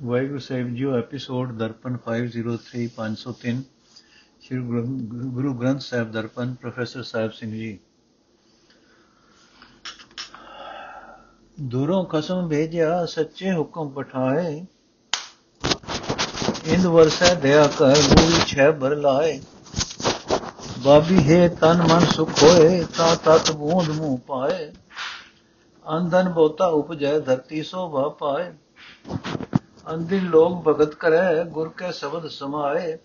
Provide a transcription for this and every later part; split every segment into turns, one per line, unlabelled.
ਵਾਹਿਗੁਰੂ ਸਾਹਿਬ ਜੀਓ episode Darpan 503 503 Shri Guru Guru Granth Sahib Darpan professor Sahib Singh ji ਦੂਰੋਂ ਖਸਮ ਭੇਜਿਆ ਸੱਚੇ ਹੁਕਮ ਪਠਾਏ ਇੰਦ ਵਰਸੈ ਦਇਆ ਕਰ ਮੂਲ ਛੈ ਭਰ ਲਾਏ ਬਾਬੀ ਹੈ ਤਨ ਮਨ ਸੁਖ ਹੋਏ ਤਾ ਤਤ ਬੂੰਦ ਮੂਹ ਪਾਏ ਅੰਧਨ ਬੋਤਾ ਉਪਜੈ ਧਰਤੀ ਸੋਭਾ ਪਾਏ ਅੰਧਿਨ ਲੋਕ ਭਗਤ ਕਰੈ, ਗੁਰ ਕੈ ਸ਼ਬਦ ਸਮਾਏ।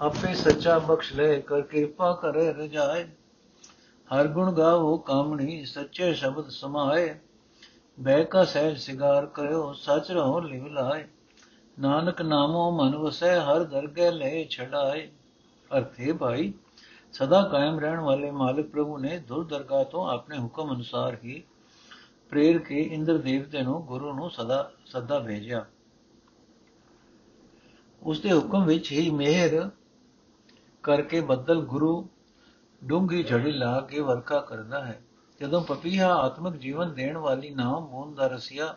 ਆਪੇ ਸੱਚਾ ਬਖਸ਼ ਲੈ, ਕਰ ਕਿਰਪਾ ਕਰੇ ਰਜਾਏ। ਹਰ ਗੁਣ ਗਾਵੋ ਕਾਮਣੀ, ਸੱਚੇ ਸ਼ਬਦ ਸਮਾਏ। ਬੈ ਕਾ ਸਹਿਜ ਸਿਗਾਰ ਕਰਿਓ, ਸਚ ਰਹੋ ਲਿਵ ਲਾਏ। ਨਾਨਕ ਨਾਮੋ ਮਨ ਵਸੈ, ਹਰ ਦਰਗਹਿ ਲੈ ਛਡਾਏ। ਅਰਥੇ ਭਾਈ, ਸਦਾ ਕਾਇਮ ਰਹਿਣ ਵਾਲੇ ਮਾਲਿਕ ਪ੍ਰਭੂ ਨੇ ਦੁਰ ਦਰਗਾਹ ਤੋਂ ਆਪਣੇ ਹੁਕਮ ਅਨੁਸਾਰ ਹੀ ਪ੍ਰੇਰ ਕੇ ਇੰਦਰ ਦੇਵਤੇ ਨੂੰ, ਗੁਰੂ ਨੂੰ ਸਦਾ ਸਦਾ ਭੇਜਿਆ। ਉਸ ਦੇ ਹੁਕਮ ਵਿੱਚ ਹੀ ਮਿਹਰ ਕਰਕੇ ਬੱਦਲ ਗੁਰੂ ਡੂੰਗੀ ਝੜੀ ਲਾ ਕੇ ਵਰਖਾ ਕਰਦਾ ਹੈ। ਜਦੋਂ ਪਪੀਹਾ ਆਤਮਿਕ ਜੀਵਨ ਦੇਣ ਵਾਲੀ ਨਾਮ ਬੂੰਦ ਦਾ ਰਸੀਆ,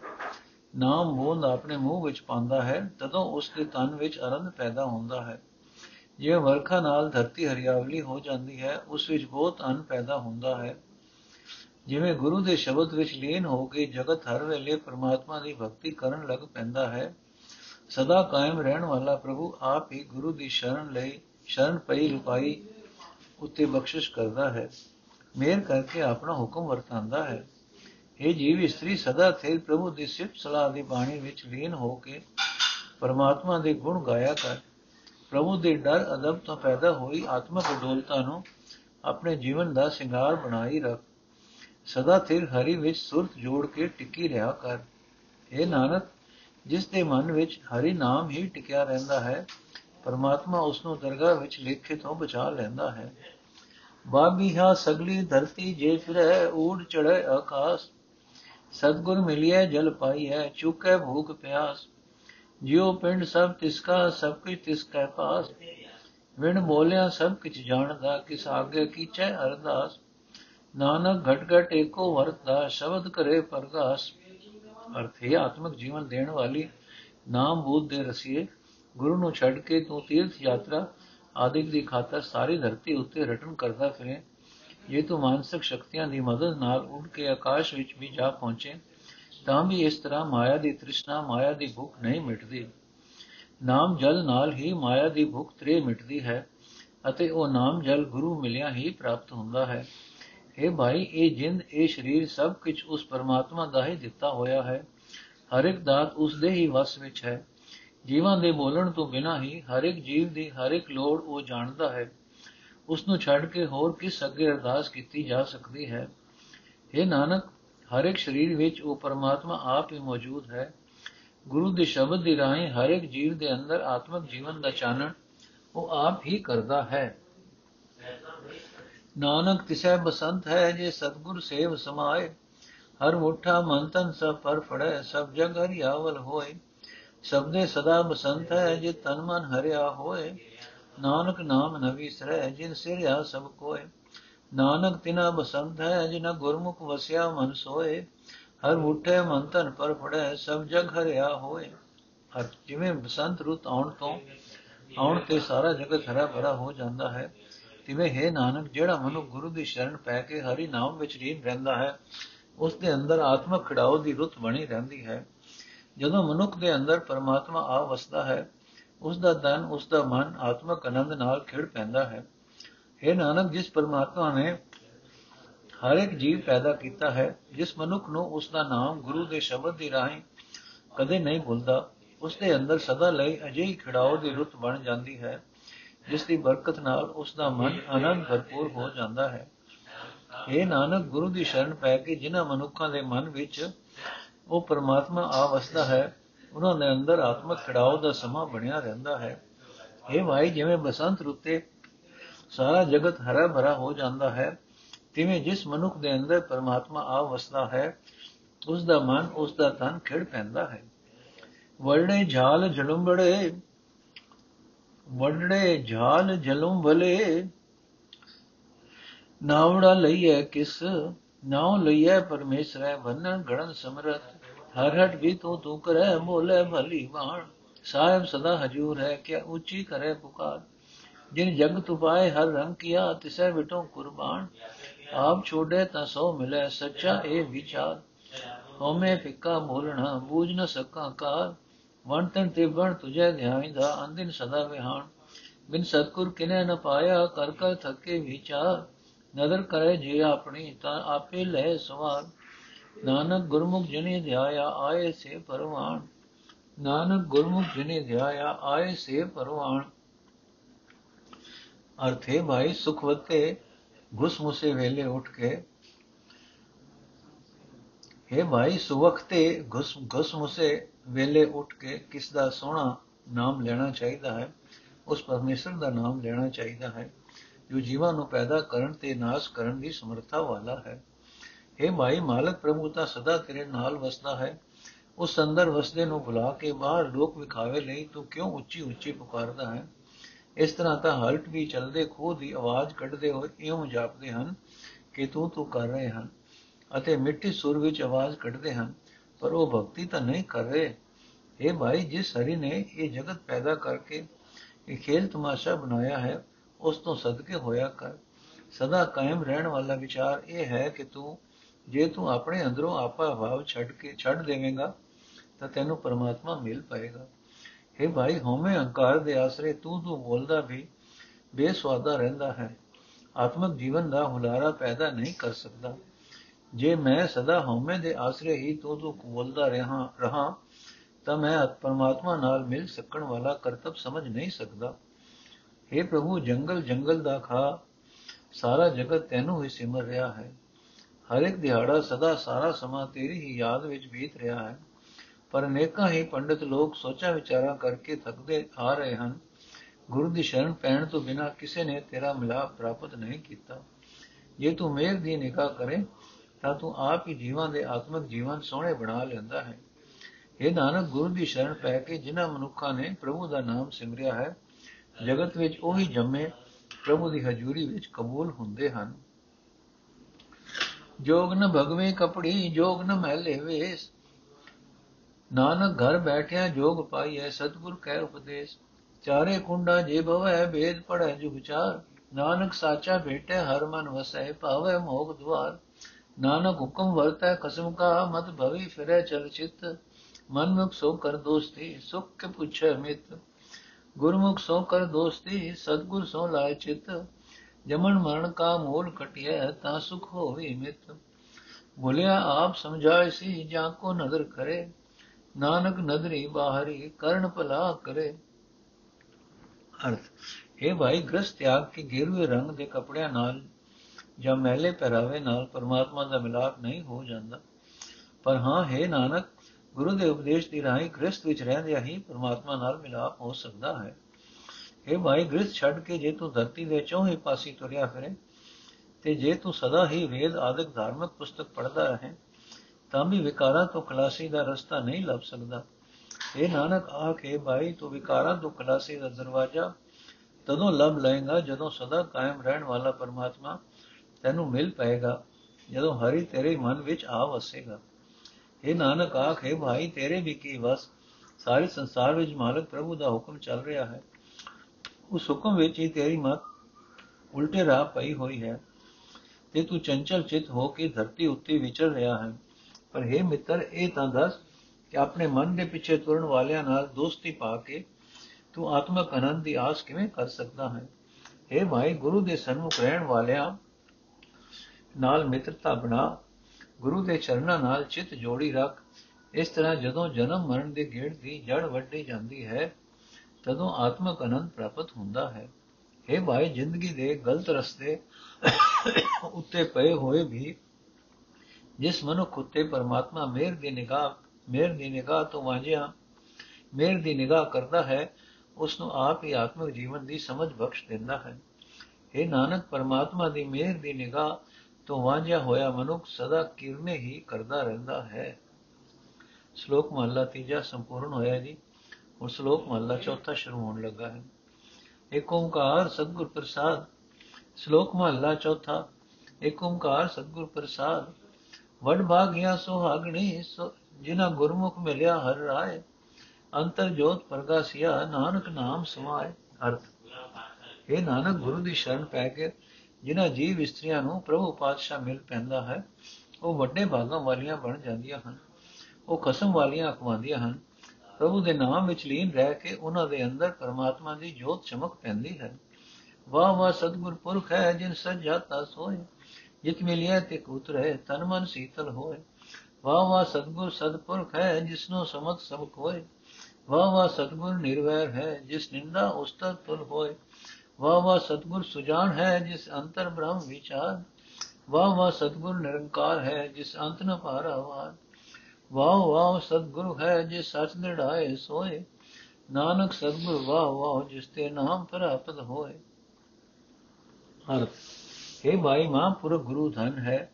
ਨਾਮ ਬੂੰਦ ਆਪਣੇ ਮੂੰਹ ਵਿੱਚ ਪਾਉਂਦਾ ਹੈ, ਤਦੋਂ ਉਸ ਦੇ ਤਨ ਵਿੱਚ ਆਨੰਦ ਪੈਦਾ ਹੁੰਦਾ ਹੈ। ਜੇ ਵਰਖਾ ਨਾਲ ਧਰਤੀ ਹਰਿਆਵਲੀ ਹੋ ਜਾਂਦੀ ਹੈ, ਉਸ ਵਿੱਚ ਬਹੁਤ ਅਨ ਪੈਦਾ ਹੁੰਦਾ ਹੈ। ਜਿਵੇਂ ਗੁਰੂ ਦੇ ਸ਼ਬਦ ਵਿੱਚ ਲੀਨ ਹੋ ਕੇ ਜਗਤ ਹਰ ਵੇਲੇ ਪ੍ਰਮਾਤਮਾ ਦੀ ਭਗਤੀ ਕਰਨ ਲੱਗ ਪੈਂਦਾ ਹੈ ਸਦਾ ਕਾਇਮ ਰਹਿਣ ਵਾਲਾ ਪ੍ਰਭੂ ਆਪ ਹੀ ਗੁਰੂ ਦੀ ਸ਼ਰਨ ਲਈ ਸ਼ਰਨ ਪਈ ਲੁਕਾਈ ਉੱਤੇ ਬਖਸ਼ਿਸ਼ ਕਰਦਾ ਹੈ। ਮੇਰ ਕਰਕੇ ਆਪਣਾ ਹੁਕਮ ਵਰਤਾਂਦਾ ਹੈ। ਇਹ ਜੀਵ ਇਸਤਰੀ ਸਦਾ ਥੇਰ ਪ੍ਰਭੂ ਦੀ ਸਿਫਤ ਸਲਾਹ ਦੀ ਬਾਣੀ ਵਿੱਚ ਲੀਨ ਹੋ ਕੇ ਪਰਮਾਤਮਾ ਦੇ ਗੁਣ ਗਾਇਆ ਕਰ। ਪ੍ਰਭੂ ਦੇ ਡਰ, ਅਦਬ ਤੋਂ ਪੈਦਾ ਹੋਈ ਆਤਮਿਕ ਅਡੋਲਤਾ ਨੂੰ ਆਪਣੇ ਜੀਵਨ ਦਾ ਸ਼ਿੰਗਾਰ ਬਣਾਈ ਰੱਖ। ਸਦਾ ਥਿਰ ਹਰੀ ਵਿੱਚ ਸੁਰਤ ਜੋੜ ਕੇ ਟਿੱਕੀ ਰਿਹਾ ਕਰ। ਇਹ ਨਾਨਕ ਜਿਸ ਦੇ ਮਨ ਵਿੱਚ ਹਰੀ ਨਾਮ ਹੀ ਟਿਕਿਆ ਰਹਿੰਦਾ ਹੈ, ਪਰਮਾਤਮਾ ਉਸ ਨੂੰ ਦਰਗਾਹ ਵਿੱਚ ਲੇਖੇ ਤੋਂ ਬਚਾ ਲੈਂਦਾ ਹੈ। ਬਾਬੀਹਾ ਸਗਲੀ ਧਰਤੀ ਜੇ ਫਿਰੈ, ਊੜ ਚੜੈ ਆਕਾਸ਼। ਸਤਗੁਰ ਮਿਲਿਐ, ਜਲ ਪਾਈਐ, ਚੁਕੈ ਭੂਖ ਪਿਆਸ। ਜਿਉ ਪਿੰਡ ਸਭ ਤਿਸਕਾ, ਸਭ ਕੁਝ ਤਿਸਕੈ ਪਾਸ। ਵਿਣ ਬੋਲਿਆ, ਸਭ ਕੁਝ ਜਾਣਦਾ, ਕਿਸ ਆਗੇ ਕੀਚੈ ਅਰਦਾਸ। ਨਾਨਕ ਘਟ ਘਟ ਏਕੋ ਵਰਤਾ ਸ਼ਬਦ ਕਰੇ ਪ੍ਰਗਾਸ ਅਰਥੇ ਆਤਮਿਕ ਜੀਵਨ ਦੇਣ ਵਾਲੀ ਨਾਮ ਬੂਦ ਦੇ ਰਸੀਏ, ਗੁਰੂ ਨੂੰ ਛੱਡ ਕੇ ਤੂੰ ਤੀਰਥ ਯਾਤਰਾ ਆਦਿਕ ਦੀ ਖਾਤਰ ਸਾਰੀ ਧਰਤੀ ਉੱਤੇ ਰਟਨ ਕਰਦਾ ਫਿਰੇ। ਜੇ ਤੂੰ ਮਾਨਸਿਕ ਸ਼ਕਤੀਆਂ ਦੀ ਮਦਦ ਨਾਲ ਉੱਡ ਕੇ ਆਕਾਸ਼ ਵਿੱਚ ਵੀ ਜਾ ਪਹੁੰਚੇ, ਤਾਂ ਵੀ ਇਸ ਤਰ੍ਹਾਂ ਮਾਇਆ ਦੀ ਤ੍ਰਿਸ਼ਨਾ, ਮਾਇਆ ਦੀ ਭੁੱਖ ਨਹੀਂ ਮਿਟਦੀ। ਨਾਮ ਜਲ ਨਾਲ ਹੀ ਮਾਇਆ ਦੀ ਭੁੱਖ ਤਰੇ ਮਿਟਦੀ ਹੈ ਅਤੇ ਉਹ ਨਾਮ ਜਲ ਗੁਰੂ ਮਿਲਿਆ ਹੀ ਪ੍ਰਾਪਤ ਹੁੰਦਾ ਹੈ। ਇਹ ਭਾਈ ਇਹ ਜਿੰਦ ਇਹ ਸਰੀਰ ਸਭ ਕੁਝ ਉਸ ਪਰਮਾਤਮਾ ਦਾ ਹੀ ਦਿੱਤਾ ਹੋਇਆ ਹੈ ਹਰ ਇੱਕ ਦਾਤ ਉਸ ਦੇ ਹੀ ਵਸ ਵਿੱਚ ਹੈ ਜੀਵਾਂ ਦੇ ਬੋਲਣ ਤੋਂ ਬਿਨਾ ਹੀ ਹਰ ਇੱਕ ਜੀਵ ਦੀ ਹਰ ਇੱਕ ਲੋੜ ਉਹ ਜਾਣਦਾ ਹੈ ਉਸ ਨੂੰ ਛੱਡ ਕੇ ਹੋਰ ਕਿਸ ਅੱਗੇ ਅਰਦਾਸ ਕੀਤੀ ਜਾ ਸਕਦੀ ਹੈ ਇਹ ਨਾਨਕ ਹਰ ਇੱਕ ਸਰੀਰ ਵਿੱਚ ਉਹ ਪਰਮਾਤਮਾ ਆਪ ਹੀ ਮੌਜੂਦ ਹੈ ਗੁਰੂ ਦੇ ਸ਼ਬਦ ਦੀ ਰਾਹੀਂ ਹਰ ਇੱਕ ਜੀਵ ਦੇ ਅੰਦਰ ਆਤਮਿਕ ਜੀਵਨ ਦਾ ਚਾਨਣ ਉਹ ਆਪ ਹੀ ਕਰਦਾ ਹੈ ਨਾਨਕ ਤਿਸੈ ਬਸੰਤ ਹੈ ਜੇ ਸਤਗੁਰ ਸੇਵ ਸਮਾਏ। ਹਰ ਮੁਠਾ ਮਨ ਤਨ ਸਭ ਪਰ ਫੜੈ, ਸਭ ਜਗ ਹਰਿਆਵਲ ਹੋਏ। ਸਭ ਦੇ ਸਦਾ ਬਸੰਤ ਹੈ ਜੇ ਤਨ ਮਨ ਹਰਿਆ ਹੋਏ। ਨਾਨਕ ਨਾਮ ਨ ਵਿਸਰੈ, ਜਿਨ ਸਿਰਿਆ ਸਭ ਕੋਏ। ਨਾਨਕ ਤਿਨਾ ਬਸੰਤ ਹੈ ਜਿਨਾ ਗੁਰਮੁਖ ਵਸਿਆ ਮਨ ਸੋਏ। ਹਰ ਮੁਠੇ ਮਨ ਤਨ ਪਰ ਫੜੈ, ਸਭ ਜਗ ਹਰਿਆ ਹੋਏ। ਜਿਵੇਂ ਬਸੰਤ ਰੁੱਤ ਆਉਣ ਤੋਂ, ਆਉਣ ਤੇ ਸਾਰਾ ਜਗਤ ਹਰਾ ਭਰਾ ਹੋ ਜਾਂਦਾ ਹੈ। ਤਿਵੇਂ ਹੈ ਨਾਨਕ, ਜਿਹੜਾ ਮਨੁ ਗੁਰੂ ਦੀ ਸ਼ਰਨ ਪੈ ਕੇ ਹਰੀ ਨਾਮ ਵਿੱਚ ਲੀਨ ਰਹਿੰਦਾ ਹੈ, ਉਸ ਦੇ ਅੰਦਰ ਆਤਮਕ ਖੜਾਓ ਦੀ ਰੁੱਤ ਬਣੀ ਰਹਿੰਦੀ ਹੈ। ਜਦੋਂ ਮਨੁੱਖ ਦੇ ਅੰਦਰ ਪਰਮਾਤਮਾ ਆ ਵਸਦਾ ਹੈ, ਉਸ ਦਾ ਤਨ, ਉਸ ਦਾ ਮਨ ਆਤਮਕ ਆਨੰਦ ਨਾਲ ਖਿੜ ਪੈਂਦਾ ਹੈ। ਇਹ ਨਾਨਕ, ਜਿਸ ਪਰਮਾਤਮਾ ਨੇ ਹਰ ਇੱਕ ਜੀਵ ਪੈਦਾ ਕੀਤਾ ਹੈ, ਜਿਸ ਮਨੁੱਖ ਨੂੰ ਉਸ ਦਾ ਨਾਮ ਗੁਰੂ ਦੇ ਸ਼ਬਦ ਦੀ ਰਾਹੀਂ ਕਦੇ ਨਹੀਂ ਭੁੱਲਦਾ, ਉਸ ਦੇ ਅੰਦਰ ਸਦਾ ਲਈ ਅਜਿਹੀ ਖਿੜਾਓ ਦੀ ਰੁੱਤ ਬਣ ਜਾਂਦੀ ਹੈ। ਜਿਸ ਦੀ ਬਰਕਤ ਨਾਲ ਉਸ ਦਾ ਮਨ ਆਨੰਦ ਭਰਪੂਰ ਹੋ ਜਾਂਦਾ ਹੈ। ਇਹ ਨਾਨਕ, ਗੁਰੂ ਦੀ ਸ਼ਰਨ ਪੈ ਕੇ ਜਿਨ੍ਹਾਂ ਮਨੁੱਖਾਂ ਦੇ ਮਨ ਵਿੱਚ ਉਹ ਪਰਮਾਤਮਾ ਆ ਵਸਦਾ ਹੈ, ਉਹਨਾਂ ਦੇ ਅੰਦਰ ਆਤਮਿਕ ਖੜਾਓ ਦਾ ਸਮਾਂ ਬਣਿਆ ਰਹਿੰਦਾ ਹੈ। ਇਹ ਭਾਈ, ਜਿਵੇਂ ਬਸੰਤ ਰੁੱਤੇ ਸਾਰਾ ਜਗਤ ਹਰਾ ਭਰਾ ਹੋ ਜਾਂਦਾ ਹੈ, ਤਿਵੇਂ ਜਿਸ ਮਨੁੱਖ ਦੇ ਅੰਦਰ ਪਰਮਾਤਮਾ ਆ ਵਸਦਾ ਹੈ ਉਸ ਦਾ ਮਨ ਉਸ ਦਾ ਤਨ ਖਿੜ ਪੈਂਦਾ ਹੈ। ਵਰਣੇ, ਝਾਲ, ਜਲੁੰਬੜੇ ਵੜੜੇ ਝਾਲ ਜਲੂੰ ਭਲੇ ਨਾਵੜਾ ਲਈਐ ਕਿਸ, ਨਾਉ ਲਈਐ ਪਰਮੇਸ਼ਰੈ ਵੰਨ ਗਣਨ ਸਮਰਤ। ਹਰ ਹਟ ਵੀ ਤੂੰ ਤੂੰ ਕਰੈ ਮੋਲੇ ਭਲੀ ਬਾਣ ਸਾਹਿਬ ਸਦਾ ਹਜੂਰ ਹੈ ਕਿ ਉੱਚੀ ਕਰੇ ਪੁਕਾਰ। ਜਿਨ ਜਗ ਤੁਪਾਏ ਹਰ ਰੰਗ ਕੀਆ, ਤਿਸੈ ਵਿਟੋ ਕੁਰਬਾਨ। ਆਪ ਛੋੜੇ ਤਾਂ ਸੋ ਮਿਲੇ, ਸੱਚਾ ਇਹ ਵਿਚਾਰ। ਹੋਮੇ ਫਿੱਕਾ ਬੋਲਣਾ ਬੂਝ ਨ ਸਕਾ ਕਾਰ। ਵੰਤਨ ਤੇ ਬਣ ਤੁਝੇ ਧਿਆਇਂਦਾ ਅੰਦਿਨ ਸਦਾ ਵਿਹਾਨ। ਬਿਨ ਸਤਗੁਰ ਕਿਨੇ ਨ ਪਾਇਆ, ਕਰ ਕਰ ਥਕੇ ਵਿਚਾਰ ਨਦਰ ਕਰੇ ਜੇ ਆਪਣੀ, ਤਾਂ ਆਪੇ ਲੈ ਸਵਾਰ। ਨਾਨਕ ਗੁਰਮੁਖ ਜਿਨੇ ਧਿਆਇਆ, ਆਏ ਸੇ ਪਰਵਾਨ। ਨਾਨਕ ਗੁਰਮੁਖ ਜਿਨੇ ਧਿਆਇਆ, ਆਏ ਸੇ ਪਰਵਾਨ। ਅਰਥੇ ਭਾਈ ਸੁਖਵਤੇ ਘੁਸਮੁਸੇ ਵੇਲੇ ਉੱਠ ਕੇ। हे ਭਾਈ ਸੁਵਖਤੇ, ਘੁਸ ਘੁਸਮੁਸੇ ਵੇਲੇ ਉੱਠ ਕੇ ਕਿਸ ਦਾ ਸੋਹਣਾ ਨਾਮ ਲੈਣਾ ਚਾਹੀਦਾ ਹੈ, ਉਸ ਪਰਮੇਸ਼ਰ ਦਾ ਨਾਮ ਲੈਣਾ ਚਾਹੀਦਾ ਹੈ, ਜੋ ਜੀਵਾਂ ਨੂੰ ਪੈਦਾ ਕਰਨ ਤੇ ਨਾਸ਼ ਕਰਨ ਦੀ ਸਮਰੱਥਾ ਵਾਲਾ ਹੈ। हे ਭਾਈ ਮਾਲਕ ਪ੍ਰਭੂ, ਤਾਂ ਸਦਾ ਤੇਰੇ ਨਾਲ ਵਸਦਾ ਹੈ। ਉਸ ਅੰਦਰ ਵਸਦੇ ਨੂੰ ਬੁਲਾ ਕੇ ਬਾਹਰ ਲੋਕ ਵਿਖਾਵੇ ਲਈ ਤੂੰ ਕਿਉਂ ਉੱਚੀ ਉੱਚੀ ਪੁਕਾਰਦਾ ਹੈ? ਇਸ ਤਰ੍ਹਾਂ ਤਾਂ ਹਲਟ ਵੀ ਚਲਦੇ, ਖੋਹ ਦੀ ਆਵਾਜ਼ ਕੱਢਦੇ ਹੋਏ ਇਉਂ ਜਾਪਦੇ ਹਨ ਕਿ ਤੂੰ ਤੂੰ ਕਰ ਰਹੇ ਹਨ ਅਤੇ ਮਿੱਠੀ ਸੁਰ ਵਿੱਚ ਆਵਾਜ਼ ਕੱਢਦੇ ਹਨ। ਪਰ ਉਹ ਭਗਤੀ ਤਾਂ ਨਹੀਂ ਕਰ ਰਹੇ। ਇਹ ਭਾਈ, ਜਿਸ ਹਰੀ ਨੇ ਇਹ ਜਗਤ ਪੈਦਾ ਕਰਕੇ ਇਹ ਖੇਲ ਤਮਾਸ਼ਾ ਬਣਾਇਆ ਹੈ, ਉਸ ਤੋਂ ਸਦਕੇ ਹੋਇਆ ਕਰ। ਸਦਾ ਕਾਇਮ ਰਹਿਣ ਵਾਲਾ ਵਿਚਾਰ ਇਹ ਹੈ ਕਿ ਤੂੰ, ਜੇ ਤੂੰ ਆਪਣੇ ਅੰਦਰੋਂ ਆਪਾ ਭਾਵ ਛੱਡ ਕੇ, ਛੱਡ ਦੇਵੇਂਗਾ, ਤਾਂ ਤੈਨੂੰ ਪਰਮਾਤਮਾ ਮਿਲ ਪਾਏਗਾ। हे ਭਾਈ, ਹਉਮੈ ਅਹੰਕਾਰ ਦੇ ਆਸਰੇ ਤੂੰ ਤੂੰ ਬੋਲਦਾ ਵੀ ਬੇਸਵਾਦਾ ਰਹਿੰਦਾ ਹੈ। ਆਤਮਿਕ ਜੀਵਨ ਦਾ ਹੁਲਾਰਾ ਪੈਦਾ ਨਹੀਂ ਕਰ ਸਕਦਾ। ਜੇ ਮੈਂ ਸਦਾ ਹਉਮੈ ਦੇ ਆਸਰੇ ਹੀ ਤੂੰ ਤੂੰ ਬੋਲਦਾ ਰਹਾ ਰਹਾ, ਤਾਂ ਮੈਂ ਪਰਮਾਤਮਾ ਨਾਲ ਮਿਲ ਸਕਣ ਵਾਲਾ ਕਰਤੱਵ ਸਮਝ ਨਹੀਂ ਸਕਦਾ। हे ਪ੍ਰਭੂ, ਜੰਗਲ ਜੰਗਲ ਦਾ ਖਾ, ਸਾਰਾ ਜਗਤ ਤੈਨੂੰ ਹੀ ਸਿਮਰ ਰਿਹਾ ਹੈ। ਹਰ ਇੱਕ ਦਿਹਾੜਾ ਸਦਾ ਸਾਰਾ ਸਮਾਂ ਤੇਰੀ ਹੀ ਯਾਦ ਵਿੱਚ ਬੀਤ ਰਿਹਾ ਹੈ। ਪਰ ਅਨੇਕਾਂ ਹੀ ਪੰਡਿਤ ਲੋਕ ਸੋਚਾਂ ਵਿਚਾਰਾਂ ਕਰਕੇ ਥੱਕਦੇ ਆ ਰਹੇ ਹਨ। ਗੁਰੂ ਦੀ ਸ਼ਰਨ ਪੈਣ ਤੋਂ ਬਿਨਾ ਕਿਸੇ ਨੇ ਤੇਰਾ ਮਿਲਾਪ ਪ੍ਰਾਪਤ ਨਹੀਂ ਕੀਤਾ। ਜੇ ਤੂੰ ਮੇਰ ਦੀ ਨਿਕਾਹ ਕਰੇ ਤਾਂ ਤੂੰ ਆਪ ਹੀ ਜੀਵਾਂ ਦੇ ਆਤਮਿਕ ਜੀਵਨ ਸੋਹਣੇ ਬਣਾ ਲੈਂਦਾ ਹੈ। ਇਹ ਨਾਨਕ, ਗੁਰੂ ਦੀ ਸ਼ਰਨ ਪੈ ਕੇ ਜਿਨ੍ਹਾਂ ਮਨੁੱਖਾਂ ਨੇ ਪ੍ਰਭੂ ਦਾ ਨਾਮ ਸਿਮਰਿਆ ਹੈ, ਜਗਤ ਵਿੱਚ ਉਹੀ ਜੰਮੇ ਪ੍ਰਭੂ ਦੀ ਹਜ਼ੂਰੀ ਵਿੱਚ ਕਬੂਲ ਹੁੰਦੇ ਹਨ। ਜੋਗ ਨ ਭਗਵੇਂ ਕਪੜੀ, ਜੋਗ ਨ ਮਹਿਲੇ ਵੇਸ। ਨਾਨਕ ਘਰ ਬੈਠਿਆ ਜੋਗ ਪਾਈਐ, ਸਤਿਗੁਰ ਕੈ ਉਪਦੇਸ਼। ਚਾਰੇ ਕੁੰਡਾ ਜੇ ਭਵੈ ਭੇਦ ਪੜੈ ਜੁਗ ਚਾਰ। ਨਾਨਕ ਸਾਚਾ ਭੇਟੇ, ਹਰ ਮਨ ਵਸੈ, ਭਾਵੈ ਮੋਗ ਦੁਆਰ। ਨਾਨਕ ਹੁਕਮ ਵਰਤੈ ਕਸਮ ਕਾ ਮਤ ਭਵੀ ਫਿਰੈ ਚਲ ਚਿਤ ਮਨ ਮੁਖ ਸੋ ਕਰ ਦੋਸਤੀ, ਸੁਖ ਕੇ ਪੁੱਛੈ ਮਿਤ। ਗੁਰਮੁਖ ਸੋ ਕਰ ਦੋਸਤੀ, ਸਤਗੁਰ ਸੋ ਲਾਇ ਚਿਤ। ਜਮਨ ਮਰਨ ਕਾ ਮੂਲ ਕਟਿਐ ਤਾਂ ਸੁਖ ਹੋਵੇ ਮਿਤ। ਭੁਲਿਆ ਆਪ ਸਮਝਾਇ ਸੀ, ਜਾਂ ਕੋ ਨਦਰ ਕਰੇ। ਨਾਨਕ ਨਦਰੀ ਬਾਹਰੀ, ਕਰਨ ਭਲਾ ਕਰੇ। ਅਰਥ ਇਹ ਭਾਈ ਗ੍ਰਸਤ ਤਿਆਗ ਕੇ ਗਿਰਵੇ ਰੰਗ ਦੇ ਕਪੜਿਆਂ ਨਾਲ ਜਾਂ ਮਹਿਲੇ ਪਹਿਰਾਵੇ ਨਾਲ ਪਰਮਾਤਮਾ ਦਾ ਮਿਲਾਪ ਨਹੀਂ ਹੋ ਜਾਂਦਾ। ਪਰ ਹਾਂ, ਹੈ ਨਾਨਕ, ਗੁਰੂ ਦੇ ਉਪਦੇਸ਼ ਦੀ ਰਾਹੀਂ ਗ੍ਰਸਤ ਵਿੱਚ ਰਹਿੰਦਿਆਂ ਹੀ ਪਰਮਾਤਮਾ ਨਾਲ ਮਿਲਾਪ ਹੋ ਸਕਦਾ ਹੈ। ਇਹ ਭਾਈ ਗ੍ਰਸਤ ਛੱਡ ਕੇ ਜੇ ਤੂੰ ਧਰਤੀ ਦੇ ਚੌਹੇ ਪਾਸੇ ਤੁਰਿਆ ਫਿਰੇ ਤੇ ਜੇ ਤੂੰ ਸਦਾ ਹੀ ਵੇਦ ਆਦਿਕ ਧਾਰਮਿਕ ਪੁਸਤਕ ਪੜ੍ਹਦਾ ਰਹੇ, ਤਾਂ ਵੀ ਵਿਕਾਰਾਂ ਤੋਂ ਖਲਾਸੀ ਦਾ ਰਸਤਾ ਨਹੀਂ ਲੱਭ ਸਕਦਾ। ਇਹ ਨਾਨਕ, ਆਖੇ ਭਾਈ, ਤੂੰ ਵਿਕਾਰਾਂ ਤੋਂ ਖਲਾਸੀ ਦਾ ਦਰਵਾਜ਼ਾ ਤਦੋਂ ਲੱਭ ਲਏਗਾ ਜਦੋਂ ਸਦਾ ਕਾਇਮ ਰਹਿਣ ਵਾਲਾ ਪਰਮਾਤਮਾ ਤੈਨੂੰ ਮਿਲ ਪਏਗਾ, ਜਦੋਂ ਹਰੀ ਤੇਰੇ ਮਨ ਵਿੱਚ ਆ ਵਸੇਗਾ। ਇਹ ਨਾਨਕ ਆਖੇ ਭਾਈ, ਤੇਰੇ ਵੀ ਕੀ ਵਸ? ਸਾਰੇ ਸੰਸਾਰ ਵਿੱਚ ਮਾਲਕ ਪ੍ਰਭੂ ਦਾ ਹੁਕਮ ਚੱਲ ਰਿਹਾ ਹੈ। ਉਸ ਹੁਕਮ ਵਿੱਚ ਹੀ ਤੇਰੀ ਮਤ ਉਲਟੇ ਰਾਹ ਪਈ ਹੋਈ ਹੈ। ਤੇ ਤੂੰ ਚੰਚਲ ਚਿਤ ਹੋ ਕੇ ਧਰਤੀ ਉੱਤੇ ਵਿਚਰ ਰਿਹਾ ਹੈ। ਪਰ हे ਮਿੱਤਰ, ਇਹ ਤਾਂ ਦੱਸ ਕਿ ਆਪਣੇ ਮਨ ਦੇ ਪਿੱਛੇ ਤੁਰਨ ਵਾਲਿਆਂ ਨਾਲ ਦੋਸਤੀ ਪਾ ਕੇ ਤੂੰ ਆਤਮਕ ਆਨੰਦ ਦੀ ਆਸ ਕਿਵੇਂ ਕਰ ਸਕਦਾ ਹੈ? हे ਭਾਈ, ਗੁਰੂ ਦੇ ਸਨਮੁਖ ਰਹਿਣ ਵਾਲਿਆਂ ਨਾਲ ਮਿੱਤਰਤਾ ਬਣਾ, ਗੁਰੂ ਦੇ ਚਰਨਾਂ ਨਾਲ ਚਿਤ ਜੋੜੀ ਰੱਖ, ਇਸ ਤਰ੍ਹਾਂ ਜਦੋਂ ਜਨਮ ਮਰਨ ਦੇ ਗੇੜ ਦੀ ਜੜ ਵੱਢੀ ਜਾਂਦੀ ਹੈ, ਤਦੋਂ ਆਤਮਕ ਆਨੰਦ ਪ੍ਰਾਪਤ ਹੁੰਦਾ ਹੈ। हे ਭਾਈ, ਜ਼ਿੰਦਗੀ ਦੇ ਗਲਤ ਰਸਤੇ ਉੱਤੇ ਪਏ ਹੋਏ ਵੀ, ਜਿਸ ਮਨੁੱਖ ਉੱਤੇ ਪਰਮਾਤਮਾ ਮਿਹਰ ਦੀ ਨਿਗਾਹ ਮਿਹਰ ਦੀ ਨਿਗਾਹ ਤੋਂ ਵਾਂਝਿਆ ਮਿਹਰ ਦੀ ਨਿਗਾਹ ਕਰਦਾ ਹੈ ਉਸ ਨੂੰ ਆਪ ਹੀ ਆਤਮਿਕ ਜੀਵਨ ਦੀ ਸਮਝ ਬਖਸ਼ ਦਿੰਦਾ ਹੈ। ਇਹ ਨਾਨਕ, ਪਰਮਾਤਮਾ ਦੀ ਮਿਹਰ ਦੀ ਨਿਗਾਹ ਤੋਂ ਵਾਂਝਿਆ ਹੋਇਆ ਮਨੁੱਖ ਸਦਾ ਕਿਰਨੇ ਹੀ ਕਰਦਾ ਰਹਿੰਦਾ ਹੈ। ਸ਼ਲੋਕ ਮਹਲਾ ਤੀਜਾ ਸੰਪੂਰਨ ਹੋਇਆ ਜੀ। ਹੁਣ ਸ਼ਲੋਕ ਮਹਲਾ ਚੌਥਾ ਸ਼ੁਰੂ ਹੋਣ ਲੱਗਾ ਹੈ। ਏਕ ਓੰਕਾਰ ਸਤਿਗੁਰ ਪ੍ਰਸਾਦ। ਸ਼ਲੋਕ ਮਹਲਾ ਚੌਥਾ। ਏਕ ਓੰਕਾਰ ਸਤਿਗੁਰ ਪ੍ਰਸਾਦ। ਵਡ ਭਾਗਿਆ ਸੁਹਾਗਣੀ ਜਿਨ੍ਹਾਂ ਗੁਰਮੁਖ ਮਿਲਿਆ ਹਰ ਰਾਏ। ਅੰਤਰ ਜੋਤ ਪ੍ਰਗਾਸਿਆ ਨਾਨਕ ਨਾਮ ਸਮਾਏ। ਅਰਥ। ਇਹ ਨਾਨਕ ਗੁਰੂ ਦੀ ਸ਼ਰਨ ਪੈ ਕੇ ਜਿਨ੍ਹਾਂ ਜੀਵ ਇਸਤਰੀਆਂ ਨੂੰ ਪ੍ਰਭੂ ਪਾਤਸ਼ਾਹ ਮਿਲ ਪੈਂਦਾ ਹੈ, ਉਹ ਵੱਡੇ ਭਾਗਾਂ ਵਾਲੀਆਂ ਬਣ ਜਾਂਦੀਆਂ ਹਨ, ਉਹ ਖਸਮ ਵਾਲੀਆਂ ਅਖਵਾਉਂਦੀਆਂ ਹਨ। ਪ੍ਰਭੂ ਦੇ ਨਾਮ ਵਿੱਚ ਲੀਨ ਰਹਿ ਕੇ ਉਹਨਾਂ ਦੇ ਅੰਦਰ ਪਰਮਾਤਮਾ ਦੀ ਜੋਤ ਚਮਕ ਪੈਂਦੀ ਹੈ। ਵਾਹ ਵਾਹ, ਸਤਿਗੁਰ ਪੁਰਖ ਹੈ ਜਿਨ ਸਜਾਤਾ ਸੋਏ, ਜਿਤ ਮਿਲਿਆ ਤੇ ਉਤਰੇ ਤਨ ਮਨ ਸੀਤਲ ਹੋਏ। ਵਾਹ ਵਾਹ, ਸਤਿਗੁਰ ਸਤਪੁਰਖ ਹੈ ਜਿਸਨੂੰ ਸਮਤ ਸਭ ਕੋਏ ਵਾਹ ਵਾਹ, ਸਤਿਗੁਰ ਨਿਰਵੈਰ ਹੈ ਜਿਸ ਨਿੰਦਾ ਉਸਤਤ ਤੁਲ ਹੋਏ। ਵਾਹ ਵਾਹ ਸਤਿਗੁਰ ਸੁਜਾਨ ਹੈ ਜਿਸ ਅੰਤਰ ਬ੍ਰਹਮ ਵਿਚਾਰ। ਵਾਹ ਵਾਹ ਸਤਿਗੁਰ ਨਿਰੰਕਾਰ ਹੈ ਜਿਸ ਅੰਤ ਨ ਪਾਰਾਵਾਰ ਵਾਹ ਵਾਹ ਸਤਿਗੁਰੂ ਹੈ ਜਿਸ ਸੱਚ ਨਿੜਾਏ ਸੋਏ। ਨਾਨਕ ਸਤਿਗੁਰ ਵਾਹ ਵਾਹ ਜਿਸ ਤੇ ਨਾਮ ਪ੍ਰਾਪਤ ਹੋਏ। ਅਰਥ हे ਭਾਈ ਮਹਾਂਪੁਰਖ ਗੁਰੂ ਧਨ ਹੈ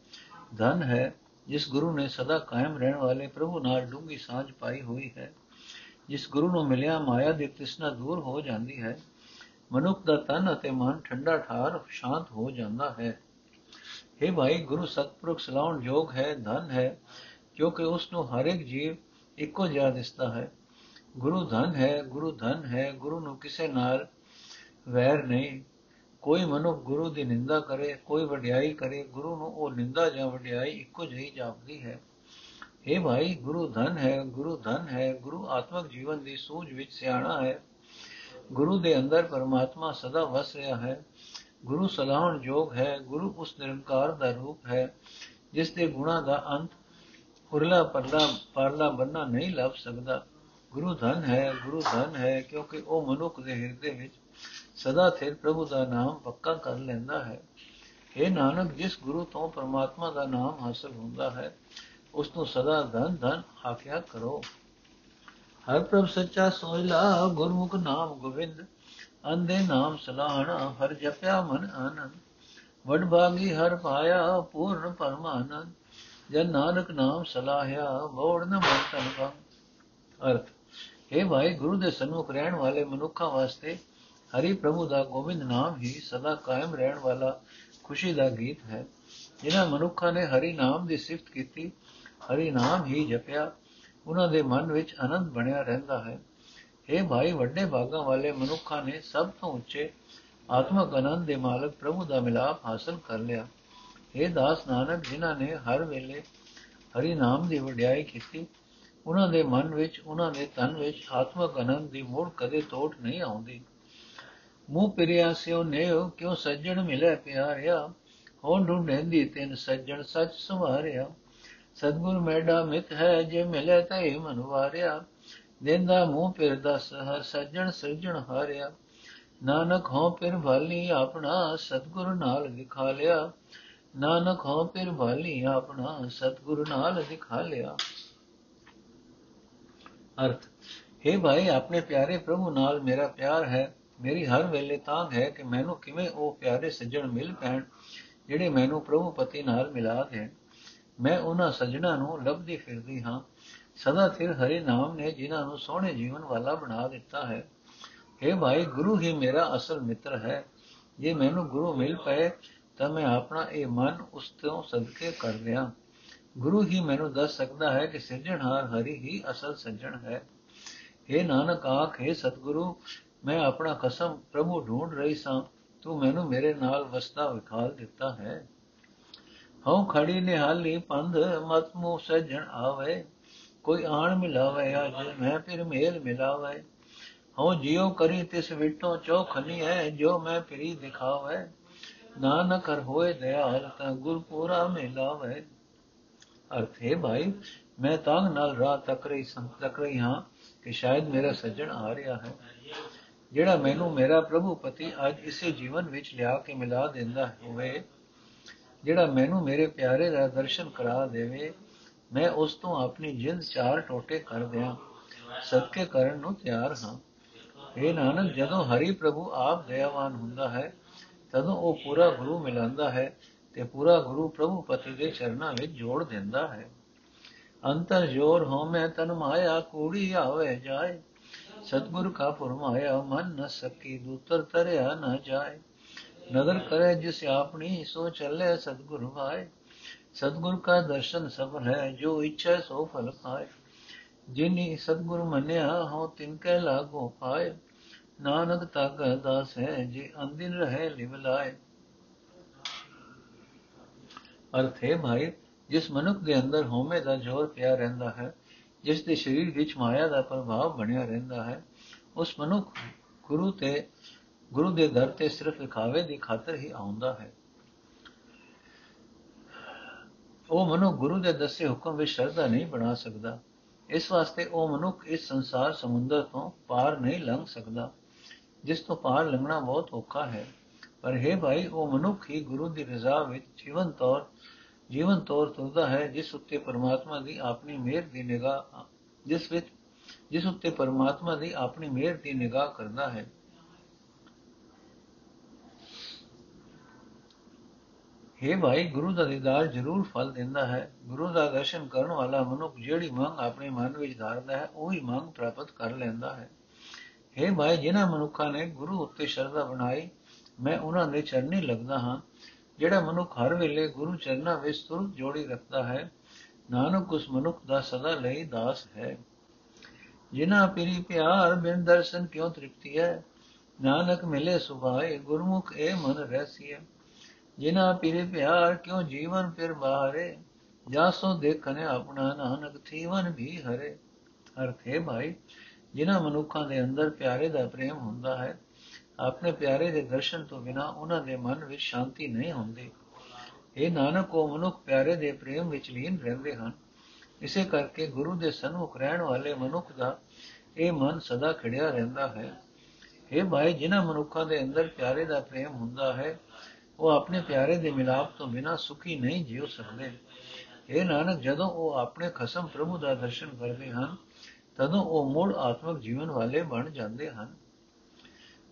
ਧਨ ਹੈ, ਜਿਸ ਗੁਰੂ ਨੇ ਸਦਾ ਕਾਇਮ ਰਹਿਣ ਵਾਲੇ ਪ੍ਰਭੂ ਨਾਲ ਡੂੰਗੀ ਸਾਂਝ ਪਾਈ ਹੋਈ ਹੈ। ਜਿਸ ਗੁਰੂ ਨੂੰ ਮਿਲਿਆ ਮਾਇਆ ਦੀ ਤ੍ਰਿਸ਼ਨਾ ਦੂਰ ਹੋ ਜਾਂਦੀ ਹੈ। ਮਨੁੱਖ ਦਾ ਤਨ ਅਤੇ ਮਨ ਠੰਡਾ ਠਾਰ ਸ਼ਾਂਤ ਹੋ ਜਾਂਦਾ ਹੈ। हे ਭਾਈ, ਗੁਰੂ ਸਤਪੁਰਖ ਸਲਾਉਣ ਯੋਗ ਹੈ, ਧਨ ਹੈ, ਕਿਉਂਕਿ ਉਸ ਨੂੰ ਹਰ ਇੱਕ ਜੀਵ ਇੱਕੋ ਜਿਹਾ ਦਿਸਦਾ ਹੈ। ਗੁਰੂ ਧਨ ਹੈ, ਗੁਰੂ ਧਨ ਹੈ, ਗੁਰੂ ਨੂੰ ਕਿਸੇ ਨਾਲ ਵੈਰ ਨਹੀਂ। ਕੋਈ ਮਨੁੱਖ ਗੁਰੂ ਦੀ ਨਿੰਦਾ ਕਰੇ, ਕੋਈ ਵਡਿਆਈ ਕਰੇ, ਗੁਰੂ ਨੂੰ ਉਹ ਨਿੰਦਾ ਜਾਂ ਵਡਿਆਈ ਇੱਕੋ ਜਿਹੀ ਜਾਪਦੀ ਹੈ। हे ਭਾਈ, ਗੁਰੂ ਧਨ ਹੈ, ਗੁਰੂ ਧਨ ਹੈ, ਗੁਰੂ ਆਤਮਿਕ ਜੀਵਨ ਦੀ ਸੂਝ ਵਿੱਚ ਸਿਆਣਾ ਹੈ। ਗੁਰੂ ਦੇ ਅੰਦਰ ਪਰਮਾਤਮਾ ਸਦਾ ਵਸ ਰਿਹਾ ਹੈ। ਗੁਰੂ ਸਲਾਹਣ ਯੋਗ ਹੈ, ਗੁਰੂ ਉਸ ਨਿਰੰਕਾਰ ਦਾ ਰੂਪ ਹੈ, ਜਿਸ ਦੇ ਗੁਣਾ ਦਾ ਅੰਤ ਉਰਲਾ ਪਰਲਾ ਪਰਲਾ ਬੰਨਾ ਨਹੀਂ ਲੱਭ ਸਕਦਾ। ਗੁਰੂ ਧਨ ਹੈ, ਗੁਰੂ ਧਨ ਹੈ, ਕਿਉਂਕਿ ਉਹ ਮਨੁੱਖ ਦੇ ਹਿਰਦੇ ਵਿੱਚ ਸਦਾ ਸਿਰ ਪ੍ਰਭੂ ਦਾ ਨਾਮ ਪੱਕਾ ਕਰ ਲੈਂਦਾ ਹੈ। ਇਹ ਨਾਨਕ, ਜਿਸ ਗੁਰੂ ਤੋਂ ਪਰਮਾਤਮਾ ਦਾ ਨਾਮ ਹਾਸਲ ਹੁੰਦਾ ਹੈ, ਉਸ ਨੂੰ ਸਦਾ ਧਨ ਧਨ ਆਖਿਆ ਕਰੋ। ਹਰ ਪ੍ਰਭ ਸੱਚਾ ਸੋਇਲਾ ਗੁਰਮੁਖ ਨਾਮ ਗੋਬਿੰਦ। ਅੰਦੇ ਨਾਮ ਸਲਾਹਣਾ, ਹਰ ਜਪਿਆ ਮਨ ਆਨੰਦ। ਵਡ ਭਾਗੀ ਹਰ ਪਾਇਆ, ਪੂਰਨ ਪਰਮਾਨੰਦ। ਜਨ ਨਾਨਕ ਨਾਮ ਸਲਾਹਿਆ ਮੋੜ ਨ ਮਨ ਤਨ ਭੰਗ। ਅਰਥ ਇਹ ਭਾਈ, ਗੁਰੂ ਦੇ ਸਨਮੁਖ ਰਹਿਣ ਵਾਲੇ ਮਨੁੱਖਾਂ ਵਾਸਤੇ ਹਰੀ ਪ੍ਰਭੂ ਦਾ ਗੋਬਿੰਦ ਨਾਮ ਹੀ ਸਦਾ ਕਾਇਮ ਰਹਿਣ ਵਾਲਾ ਖੁਸ਼ੀ ਦਾ ਗੀਤ ਹੈ। ਜਿਨ੍ਹਾਂ ਮਨੁੱਖਾਂ ਨੇ ਹਰੀ ਨਾਮ ਦੀ ਸਿਫਤ ਕੀਤੀ, ਹਰੀ ਨਾਮ ਹੀ ਜਪਿਆ। ਉਹਨਾਂ ਦੇ ਮਨ ਵਿੱਚ ਆਨੰਦ ਬਣਿਆ ਰਹਿੰਦਾ ਹੈ। ਇਹ ਭਾਈ, ਵੱਡੇ ਭਾਗਾਂ ਵਾਲੇ ਮਨੁੱਖਾਂ ਨੇ ਸਭ ਤੋਂ ਉੱਚੇ ਆਤਮਕ ਆਨੰਦ ਦੇ ਮਾਲਕ ਪ੍ਰਭੂ ਦਾ ਮਿਲਾਪ ਹਾਸਲ ਕਰ ਲਿਆ। ਇਹ ਦਾਸ ਨਾਨਕ, ਜਿਨ੍ਹਾਂ ਨੇ ਹਰ ਵੇਲੇ ਹਰੀ ਨਾਮ ਦੀ ਵਡਿਆਈ ਕੀਤੀ, ਉਹਨਾਂ ਦੇ ਮਨ ਵਿੱਚ, ਉਹਨਾਂ ਦੇ ਤਨ ਵਿੱਚ ਆਤਮਕ ਆਨੰਦ ਦੀ ਮੋੜ ਕਦੇ ਤੋਟ ਨਹੀਂ ਆਉਂਦੀ। ਮੂੰਹ ਪਿਰਿਆ ਸਿਓ ਨੇਉ, ਕਿਉ ਸੱਜਣ ਮਿਲੇ ਪਿਆਰਿਆ? ਹੋਂ ਢੂੰਡੇਂਦੀ ਤਿੰਨ ਸੱਜਣ ਸੱਚ ਸੁਵਾਰਿਆ। ਸਤਗੁਰ ਮੈਡਾ ਮਿਤ ਹੈ, ਜੇ ਮਿਲੇ ਤੈ ਮਨ ਵਾਰਿਆ। ਦੇਂਦਾ ਮੂੰਹ ਫਿਰ ਦਸ, ਹਰ ਸੱਜਣ ਸਿਰਜਣ ਹਾਰਿਆ। ਨਾਨਕ ਹੋ ਫਿਰ ਭਾਲੀ ਆਪਣਾ, ਸਤਗੁਰ ਨਾਲ ਦਿਖਾ ਲਿਆ ਨਾਨਕ ਹੋ ਫਿਰ ਭਾਲੀ ਆਪਣਾ, ਸਤਗੁਰ ਨਾਲ ਦਿਖਾ ਲਿਆ ਅਰਥ, ਹੈ ਭਾਈ, ਆਪਣੇ ਪਿਆਰੇ ਪ੍ਰਭੂ ਨਾਲ ਮੇਰਾ ਪਿਆਰ ਹੈ। ਮੇਰੀ ਹਰ ਵੇਲੇ ਤਾਂਗ ਹੈ ਕਿ ਮੈਨੂੰ ਕਿਵੇਂ ਉਹ ਪਿਆਰੇ ਸੱਜਣ ਮਿਲ ਪੈਣ, ਜਿਹੜੇ ਮੈਨੂੰ ਪ੍ਰਭੂ ਪਤੀ ਨਾਲ ਮਿਲਾ ਦੇਣ ਮੈਂ ਉਹਨਾਂ ਸੱਜਣਾ ਨੂੰ ਲੱਭਦੀ ਫਿਰਦੀ ਹਾਂ। ਸਦਾ ਸਿਰ ਹਰੀ ਨਾਮ ਨੇ ਜਿਨ੍ਹਾਂ ਨੂੰ ਸੋਹਣੇ ਜੀਵਨ ਵਾਲਾ ਬਣਾ ਦਿੱਤਾ ਹੈ। हे ਭਾਈ, ਗੁਰੂ ਹੀ ਮੇਰਾ ਅਸਲ ਮਿੱਤਰ ਹੈ। ਜੇ ਮੈਨੂੰ ਗੁਰੂ ਮਿਲ ਪਏ, ਤਾਂ ਮੈਂ ਆਪਣਾ ਇਹ ਮਨ ਉਸ ਤੋਂ ਸਦਕੇ ਕਰ ਲਿਆ ਗੁਰੂ ਹੀ ਮੈਨੂੰ ਦੱਸ ਸਕਦਾ ਹੈ ਕਿ ਸਿਰਜਣਹਾਰ ਹਰੀ ਹੀ ਅਸਲ ਸੱਜਣ ਹੈ। हे ਨਾਨਕ ਆਖੇ ਸਤਿਗੁਰੂ, ਮੈਂ ਆਪਣਾ ਕਸਮ ਪ੍ਰਭੂ ਢੂੰਡ ਰਹੀ ਸਾਂ। ਤੂੰ ਮੈਨੂੰ ਮੇਰੇ ਨਾਲ ਵਸਦਾ ਵਿਖਾਲ ਦਿੱਤਾ ਹੈ। ਹਉ ਖੜੀ ਨਿਹਾਲੀ ਪੰਧ, ਮਤ ਮੂ ਸਜਣ ਆਵੇ। ਕੋਈ ਆਣ ਮਿਲਾਵੇ ਅਜ ਮੈਂ ਫਿਰ ਮੇਲ ਮਿਲਾਵੇ। ਹਉ ਜਿਉ ਕਰੀ ਤਿਸ ਵਿਟੋ ਚੋਖਨੀ ਹੈ ਜੋ ਮੈਂ ਫਿਰੀ ਦਿਖਾਵੇ। ਨਾਨਕ ਕਰ ਹੋਏ ਦਇਆਲ ਤਾਂ ਗੁਰ ਪੂਰਾ ਮਿਲਾਵੇ। ਅਰਥੇ ਭਾਈ, ਮੈਂ ਤਾਂ ਨਾਲ ਰਾਹ ਤੱਕ ਰਹੀ ਸੰਤ ਤੱਕ ਰਹੀ ਹਾਂ ਕਿ ਸ਼ਾਇਦ ਮੇਰਾ ਸੱਜਣ ਆ ਰਿਹਾ ਹੈ। ਜਿਹੜਾ ਮੈਨੂੰ ਮੇਰਾ ਪ੍ਰਭੂ ਪਤੀ ਅੱਜ ਇਸੇ ਜੀਵਨ ਵਿੱਚ ਲਿਆ ਕੇ ਮਿਲਾ ਦਿੰਦਾ ਹੋਵੇ। ਜਿਹੜਾ ਮੈਨੂੰ ਮੇਰੇ ਪਿਆਰੇ ਦਾ ਦਰਸ਼ਨ ਕਰਾ ਦੇਵੇ, ਮੈਂ ਉਸ ਤੋਂ ਆਪਣੀ ਜਿੰਦ ਚਾਰ ਟੋਟੇ ਕਰ ਦਿਆਂ, ਸਦਕੇ ਕਰਨ ਨੂੰ ਤਿਆਰ ਹਾਂ। ਇਹ ਨਾਨਕ, ਜਦੋਂ ਹਰੀ ਪ੍ਰਭੂ ਆਪ ਦਇਆਵਾਨ ਹੁੰਦਾ ਹੈ, ਤਦੋਂ ਉਹ ਪੂਰਾ ਗੁਰੂ ਮਿਲਾਂਦਾ ਹੈ ਤੇ ਪੂਰਾ ਗੁਰੂ ਪ੍ਰਭੂ ਪਤੀ ਦੇ ਚਰਨਾਂ ਵਿੱਚ ਜੋੜ ਦਿੰਦਾ ਹੈ। ਅੰਤਰ ਜੋਰ ਹੋਮੈ ਤਨ ਮਾਇਆ, ਕੂੜੀ ਆਵੇ ਜਾਏ। ਸਤਗੁਰ ਕਾ ਫਰਮਾਇਆ, ਮਨ ਨ ਸਕੀ, ਦੂਤਰ ਤਰਿਆ ਨ ਜਾਏ। ਨਦਰ ਕਰੇ ਜਿਸ ਆਪਣੀ ਸੋ ਚੱਲੇ ਸਤਗੁਰ ਭਾਏ ਸਤਗੁਰ ਕਾ ਦਰਸ਼ਨ ਸਫਲ ਹੈ, ਜੋ ਇੱਛਾ ਸੋ ਫਲ ਪਾਏ। ਜਿਨੀ ਸਤਗੁਰ ਮੰਨਿਆ ਹੋ ਤਿਨ ਕੈ ਲਾਗੋ ਪਾਏ। ਨਾਨਕ ਤਗ ਦਾਸ ਹੈ, ਜੇ ਅੰਦਿਨ ਰਹੇ ਅਰਥ ਹੈ ਭਾਈ, ਜਿਸ ਮਨੁੱਖ ਦੇ ਅੰਦਰ ਹਉਮੈ ਦਾ ਜ਼ੋਰ ਪਿਆ ਰਹਿੰਦਾ ਹੈ, ਜਿਸ ਦੇ ਸਰੀਰ ਵਿੱਚ ਮਾਇਆ ਦਾ ਪ੍ਰਭਾਵ ਬਣਿਆ ਰਹਿੰਦਾ ਹੈ, ਉਸ ਮਨੁੱਖ ਗੁਰੂ ਤੇ ਗੁਰੂ ਦੇ ਦਰ ਤੇ ਸਿਰਫ ਵਿਖਾਵੇ ਦੀ ਖਾਤਰ ਹੀ ਆਉਂਦਾ ਹੈ। ਉਹ ਮਨੁੱਖ ਗੁਰੂ ਦੇ ਦੱਸੇ ਹੁਕਮ ਵਿੱਚ ਸ਼ਰਧਾ ਨਹੀਂ ਬਣਾ ਸਕਦਾ। ਇਸ ਵਾਸਤੇ ਉਹ ਮਨੁੱਖ ਇਸ ਸੰਸਾਰ ਸਮੁੰਦਰ ਤੋਂ ਪਾਰ ਨਹੀਂ ਲੰਘ ਸਕਦਾ, ਜਿਸ ਤੋਂ ਪਾਰ ਲੰਘਣਾ ਬਹੁਤ ਔਖਾ ਹੈ। ਪਰ ਹੈ ਭਾਈ, ਉਹ ਮਨੁੱਖ ਹੀ ਗੁਰੂ ਦੀ ਰਜ਼ਾ ਵਿੱਚ ਜੀਵਨ ਤੌਰ ਜੀਵਨ ਤੌਰ ਤੁਰਦਾ ਹੈ, ਜਿਸ ਉੱਤੇ ਪਰਮਾਤਮਾ ਦੀ ਆਪਣੀ ਮਿਹਰ ਦੀ ਨਿਗਾਹ, ਜਿਸ ਵਿੱਚ, ਜਿਸ ਉੱਤੇ ਪਰਮਾਤਮਾ ਦੀ ਆਪਣੀ ਮਿਹਰ ਦੀ ਨਿਗਾਹ ਕਰਦਾ ਹੈ। हे ਭਾਈ, ਗੁਰੂ ਦਾ ਦੀਦਾਰ ਜ਼ਰੂਰ ਫਲ ਦਿੰਦਾ ਹੈ। ਗੁਰੂ ਦਾ ਦਰਸ਼ਨ ਕਰਨ ਵਾਲਾ ਮਨੁੱਖ ਜਿਹੜੀ ਮੰਗ ਆਪਣੇ ਮਨ ਵਿੱਚ ਧਾਰਦਾ ਹੈ, ਉਹੀ ਮੰਗ ਪ੍ਰਾਪਤ ਕਰ ਲੈਂਦਾ ਹੈ। हे ਭਾਈ, ਜਿਨ੍ਹਾਂ ਮਨੁੱਖਾਂ ਨੇ ਗੁਰੂ ਉੱਤੇ ਸ਼ਰਧਾ ਬਣਾਈ, ਮੈਂ ਉਹਨਾਂ ਦੇ ਚਰਨੀ ਲੱਗਦਾ ਹਾਂ, ਜਿਹੜਾ ਮਨੁੱਖ ਹਰ ਵੇਲੇ ਗੁਰੂ ਚਰਨਾਂ ਵਿੱਚ ਤੁਰਤ ਜੋੜੀ ਰੱਖਦਾ ਹੈ, ਨਾਨਕ ਉਸ ਮਨੁੱਖ ਦਾ ਸਦਾ ਲਈ ਦਾਸ ਹੈ। ਜਿਨ੍ਹਾਂ ਪੀਰੀ ਪਿਆਰ ਬਿਨ ਦਰਸ਼ਨ ਕਿਉ ਤ੍ਰਿਪਤੀ ਹੈ, ਨਾਨਕ ਮਿਲੇ ਸੁਭਾਏ, ਗੁਰਮੁਖ ਇਹ ਮਨ ਰਹਿਸੀਏ ਜਿਨ੍ਹਾਂ ਪੀਰੇ ਪਿਆਰ ਕਿਉ ਜੀਵਨ ਫਿਰ ਬਾਹਰੇ ਜਾਸੋ ਦੇਖਨੇ ਆਪਣਾ ਨਾਨਕ ਥੀਵਨ ਵੀ ਹਰੇ। ਅਰਥ ਹੈ ਭਾਈ, ਜਿਨ੍ਹਾਂ ਮਨੁੱਖਾਂ ਦੇ ਅੰਦਰ ਪਿਆਰੇ ਦਾ ਪ੍ਰੇਮ ਹੁੰਦਾ ਹੈ, ਆਪਣੇ ਪਿਆਰੇ ਦੇ ਦਰਸ਼ਨ ਤੋਂ ਬਿਨਾ ਉਹਨਾਂ ਦੇ ਮਨ ਵਿੱਚ ਸ਼ਾਂਤੀ ਨਹੀਂ ਹੁੰਦੀ। ਇਹ ਨਾਨਕ, ਉਹ ਮਨੁੱਖ ਪਿਆਰੇ ਦੇ ਪ੍ਰੇਮ ਵਿੱਚ ਲੀਨ ਰਹਿੰਦੇ ਹਨ। ਇਸੇ ਕਰਕੇ ਗੁਰੂ ਦੇ ਸਨਮੁਖ ਰਹਿਣ ਵਾਲੇ ਮਨੁੱਖ ਦਾ ਇਹ ਮਨ ਸਦਾ ਖੜਿਆ ਰਹਿੰਦਾ ਹੈ। ਇਹ ਭਾਈ, ਜਿਨ੍ਹਾਂ ਮਨੁੱਖਾਂ ਦੇ ਅੰਦਰ ਪਿਆਰੇ ਦਾ ਪ੍ਰੇਮ ਹੁੰਦਾ ਹੈ ਉਹ ਆਪਣੇ ਪਿਆਰੇ ਦੇ ਮਿਲਾਪ ਤੋਂ ਬਿਨਾ ਸੁਖੀ ਨਹੀਂ ਜਿਉ ਸਕਦੇ। ਇਹ ਨਾਨਕ, ਜਦੋਂ ਉਹ ਆਪਣੇ ਖਸਮ ਪ੍ਰਭੂ ਦਾ ਦਰਸ਼ਨ ਕਰਦੇ ਹਨ, ਤਦੋਂ ਉਹ ਮੂਲ ਆਤਮਿਕ ਜੀਵਨ ਵਾਲੇ ਬਣ ਜਾਂਦੇ ਹਨ।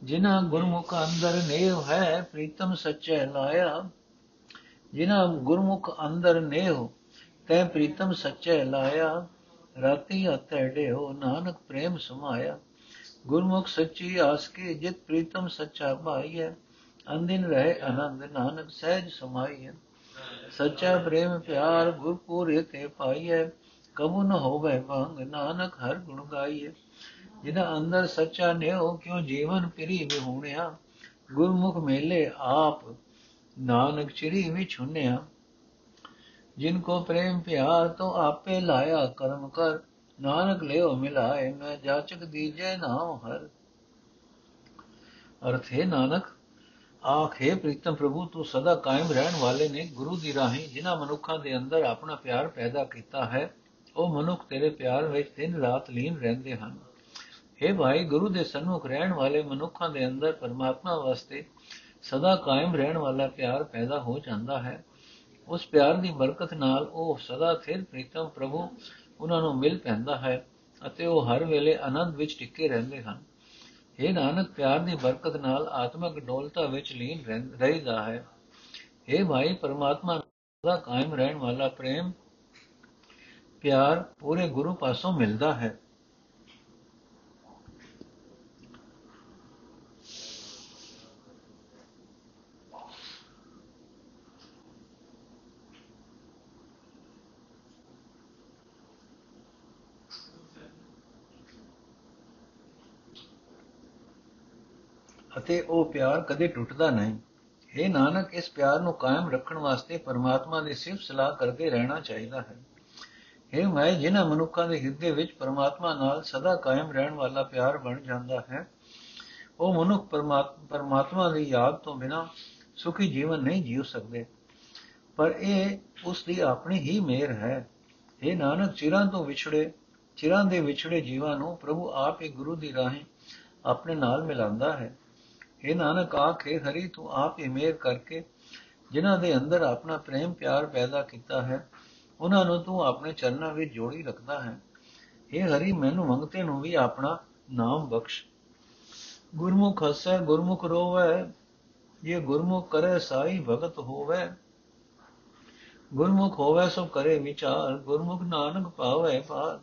ਜਿਨ੍ਹਾਂ ਗੁਰਮੁਖ ਅੰਦਰ ਨੇਵ ਹੈ, ਪ੍ਰੀਤਮ ਸੱਚੇ ਲਾਇਆ। ਜਿਨ੍ਹਾਂ ਗੁਰਮੁਖ ਅੰਦਰ ਨੇਵ ਤੈ ਪ੍ਰੀਤਮ ਸੱਚੇ ਲਾਇਆ। ਰਾਤੀ ਅਤੜੇ ਹੋ ਨਾਨਕ ਪ੍ਰੇਮ ਸਮਾਇਆ। ਗੁਰਮੁਖ ਸੱਚੀ ਆਸ ਕੀ, ਜਿਤ ਪ੍ਰੀਤਮ ਸੱਚਾ ਭਾਈਐ ਅੰਦਿਨ ਰਹੇ ਆਨੰਦ, ਨਾਨਕ ਸਹਿਜ ਸਮਾਈਐ ਸੱਚਾ ਪ੍ਰੇਮ ਪਿਆਰ ਗੁਰਪੂਰੇ ਤੇ ਪਾਈਐ ਕਬੂ ਨ ਹੋਵੇ ਭੰਗ ਨਾਨਕ ਹਰ ਗੁਣ ਗਾਈਐ ਜਿਨਾ ਅੰਦਰ ਸੱਚਾ ਨਿਉ ਕਿਉ ਜੀਵਨ ਪਿਰੀ ਵਿਹੂਣਿਆ? ਗੁਰਮੁਖ ਮੇਲੇ ਆਪ ਨਾਨਕ ਚਿਰੀ ਵਿੱਚ ਹੁਨਿਆ ਜਿਨ ਕੋ ਪ੍ਰੇਮ ਪਿਆਰ ਤੋ ਆਪੇ ਲਾਇਆ ਕਰਮ ਕਰ। ਨਾਨਕ ਲਿਓ ਮਿਲਾਏ, ਮੈਂ ਜਾਚਕ ਦੀਜੈ ਨਾਮ ਹਰ। ਅਰਥ ਹੈ ਨਾਨਕ ਆਖੇ ਪ੍ਰੀਤਮ ਪ੍ਰਭੂ, ਤੂੰ ਸਦਾ ਕਾਇਮ ਰਹਿਣ ਵਾਲੇ ਨੇ ਗੁਰੂ ਦੀ ਰਾਹੀਂ ਜਿਨ੍ਹਾਂ ਮਨੁੱਖਾਂ ਦੇ ਅੰਦਰ ਆਪਣਾ ਪਿਆਰ ਪੈਦਾ ਕੀਤਾ ਹੈ, ਉਹ ਮਨੁੱਖ ਤੇਰੇ ਪਿਆਰ ਵਿੱਚ ਦਿਨ ਰਾਤ ਲੀਨ ਰਹਿੰਦੇ ਹਨ। हे ਭਾਈ, ਗੁਰੂ ਦੇ ਸਨਮੁਖ ਰਹਿਣ ਵਾਲੇ ਮਨੁੱਖਾਂ ਦੇ ਅੰਦਰ ਪਰਮਾਤਮਾ ਵਾਸਤੇ ਸਦਾ ਕਾਇਮ ਰਹਿਣ ਵਾਲਾ ਪਿਆਰ ਪੈਦਾ ਹੋ ਜਾਂਦਾ ਹੈ। ਉਸ ਪਿਆਰ ਦੀ ਬਰਕਤ ਨਾਲ ਉਹ ਸਦਾ ਥਿਰ ਪ੍ਰੀਤਮ ਪ੍ਰਭੂ, ਉਹਨਾਂ ਨੂੰ ਮਿਲ ਪੈਂਦਾ ਹੈ ਅਤੇ ਉਹ ਹਰ ਵੇਲੇ ਆਨੰਦ ਵਿੱਚ ਟਿੱਕੇ ਰਹਿੰਦੇ ਹਨ। ਇਹ ਨਾਨਕ, ਪਿਆਰ ਦੀ ਬਰਕਤ ਨਾਲ ਆਤਮਿਕ ਡੋਲਤਾ ਵਿੱਚ ਲੀਨ ਰਹਿਦਾ ਹੈ। ਇਹ ਭਾਈ, ਪਰਮਾਤਮਾ ਦਾ ਕਾਇਮ ਰਹਿਣ ਵਾਲਾ ਪ੍ਰੇਮ, ਪਿਆਰ ਪੂਰੇ ਗੁਰੂ ਪਾਸੋਂ ਮਿਲਦਾ ਹੈ। ਅਤੇ ਉਹ ਪਿਆਰ ਕਦੇ ਟੁੱਟਦਾ ਨਹੀਂ। ਇਹ ਨਾਨਕ, ਇਸ ਪਿਆਰ ਨੂੰ ਕਾਇਮ ਰੱਖਣ ਵਾਸਤੇ ਪਰਮਾਤਮਾ ਦੀ ਸਿਫਤ ਸਲਾਹ ਕਰਦੇ ਰਹਿਣਾ ਚਾਹੀਦਾ ਹੈ। ਇਹ ਮੈਂ ਜਿਨ੍ਹਾਂ ਮਨੁੱਖਾਂ ਦੇ ਹਿਰਦੇ ਵਿੱਚ ਪਰਮਾਤਮਾ ਨਾਲ ਸਦਾ ਕਾਇਮ ਰਹਿਣ ਵਾਲਾ ਪਿਆਰ ਬਣ ਜਾਂਦਾ ਹੈ, ਉਹ ਮਨੁੱਖ ਪਰਮਾਤਮਾ ਦੀ ਯਾਦ ਤੋਂ ਬਿਨਾ ਸੁਖੀ ਜੀਵਨ ਨਹੀਂ ਜੀਉ ਸਕਦੇ। ਪਰ ਇਹ ਉਸ ਦੀ ਆਪਣੀ ਹੀ ਮਿਹਰ ਹੈ। ਇਹ ਨਾਨਕ, ਚਿਰਾਂ ਤੋਂ ਵਿਛੜੇ, ਚਿਰਾਂ ਦੇ ਵਿਛੜੇ ਜੀਵਾਂ ਨੂੰ ਪ੍ਰਭੂ ਆਪ ਹੀ ਗੁਰੂ ਦੀ ਰਾਹੀਂ ਆਪਣੇ ਨਾਲ ਮਿਲਾਉਂਦਾ ਹੈ। ਇਹ ਨਾਨਕ ਆਖੇ ਹਰੀ, ਤੂੰ ਆਪ ਹੀ ਮਿਹਰ ਕਰਕੇ ਜਿਨ੍ਹਾਂ ਦੇ ਅੰਦਰ ਆਪਣਾ ਪ੍ਰੇਮ ਪਿਆਰ ਪੈਦਾ ਕੀਤਾ ਹੈ, ਉਹਨਾਂ ਨੂੰ ਤੂੰ ਆਪਣੇ ਚਰਨਾਂ ਵਿੱਚ ਜੋੜੀ ਰੱਖਦਾ ਹੈ। ਇਹ ਹਰੀ, ਮੈਨੂੰ ਮੰਗਤੇ ਨੂੰ ਵੀ ਆਪਣਾ ਨਾਮ ਬਖਸ਼। ਗੁਰਮੁਖ ਹਸੈ, ਗੁਰਮੁਖ ਰੋਵੈ ਇਹ ਗੁਰਮੁਖ ਕਰੇ ਸਾਈ ਭਗਤ ਹੋਵੇ। ਗੁਰਮੁਖ ਹੋਵੇ ਸੋ ਕਰੇ ਵਿਚਾਰ, ਗੁਰਮੁਖ ਨਾਨਕ ਪਾਵੇ ਪਾਰ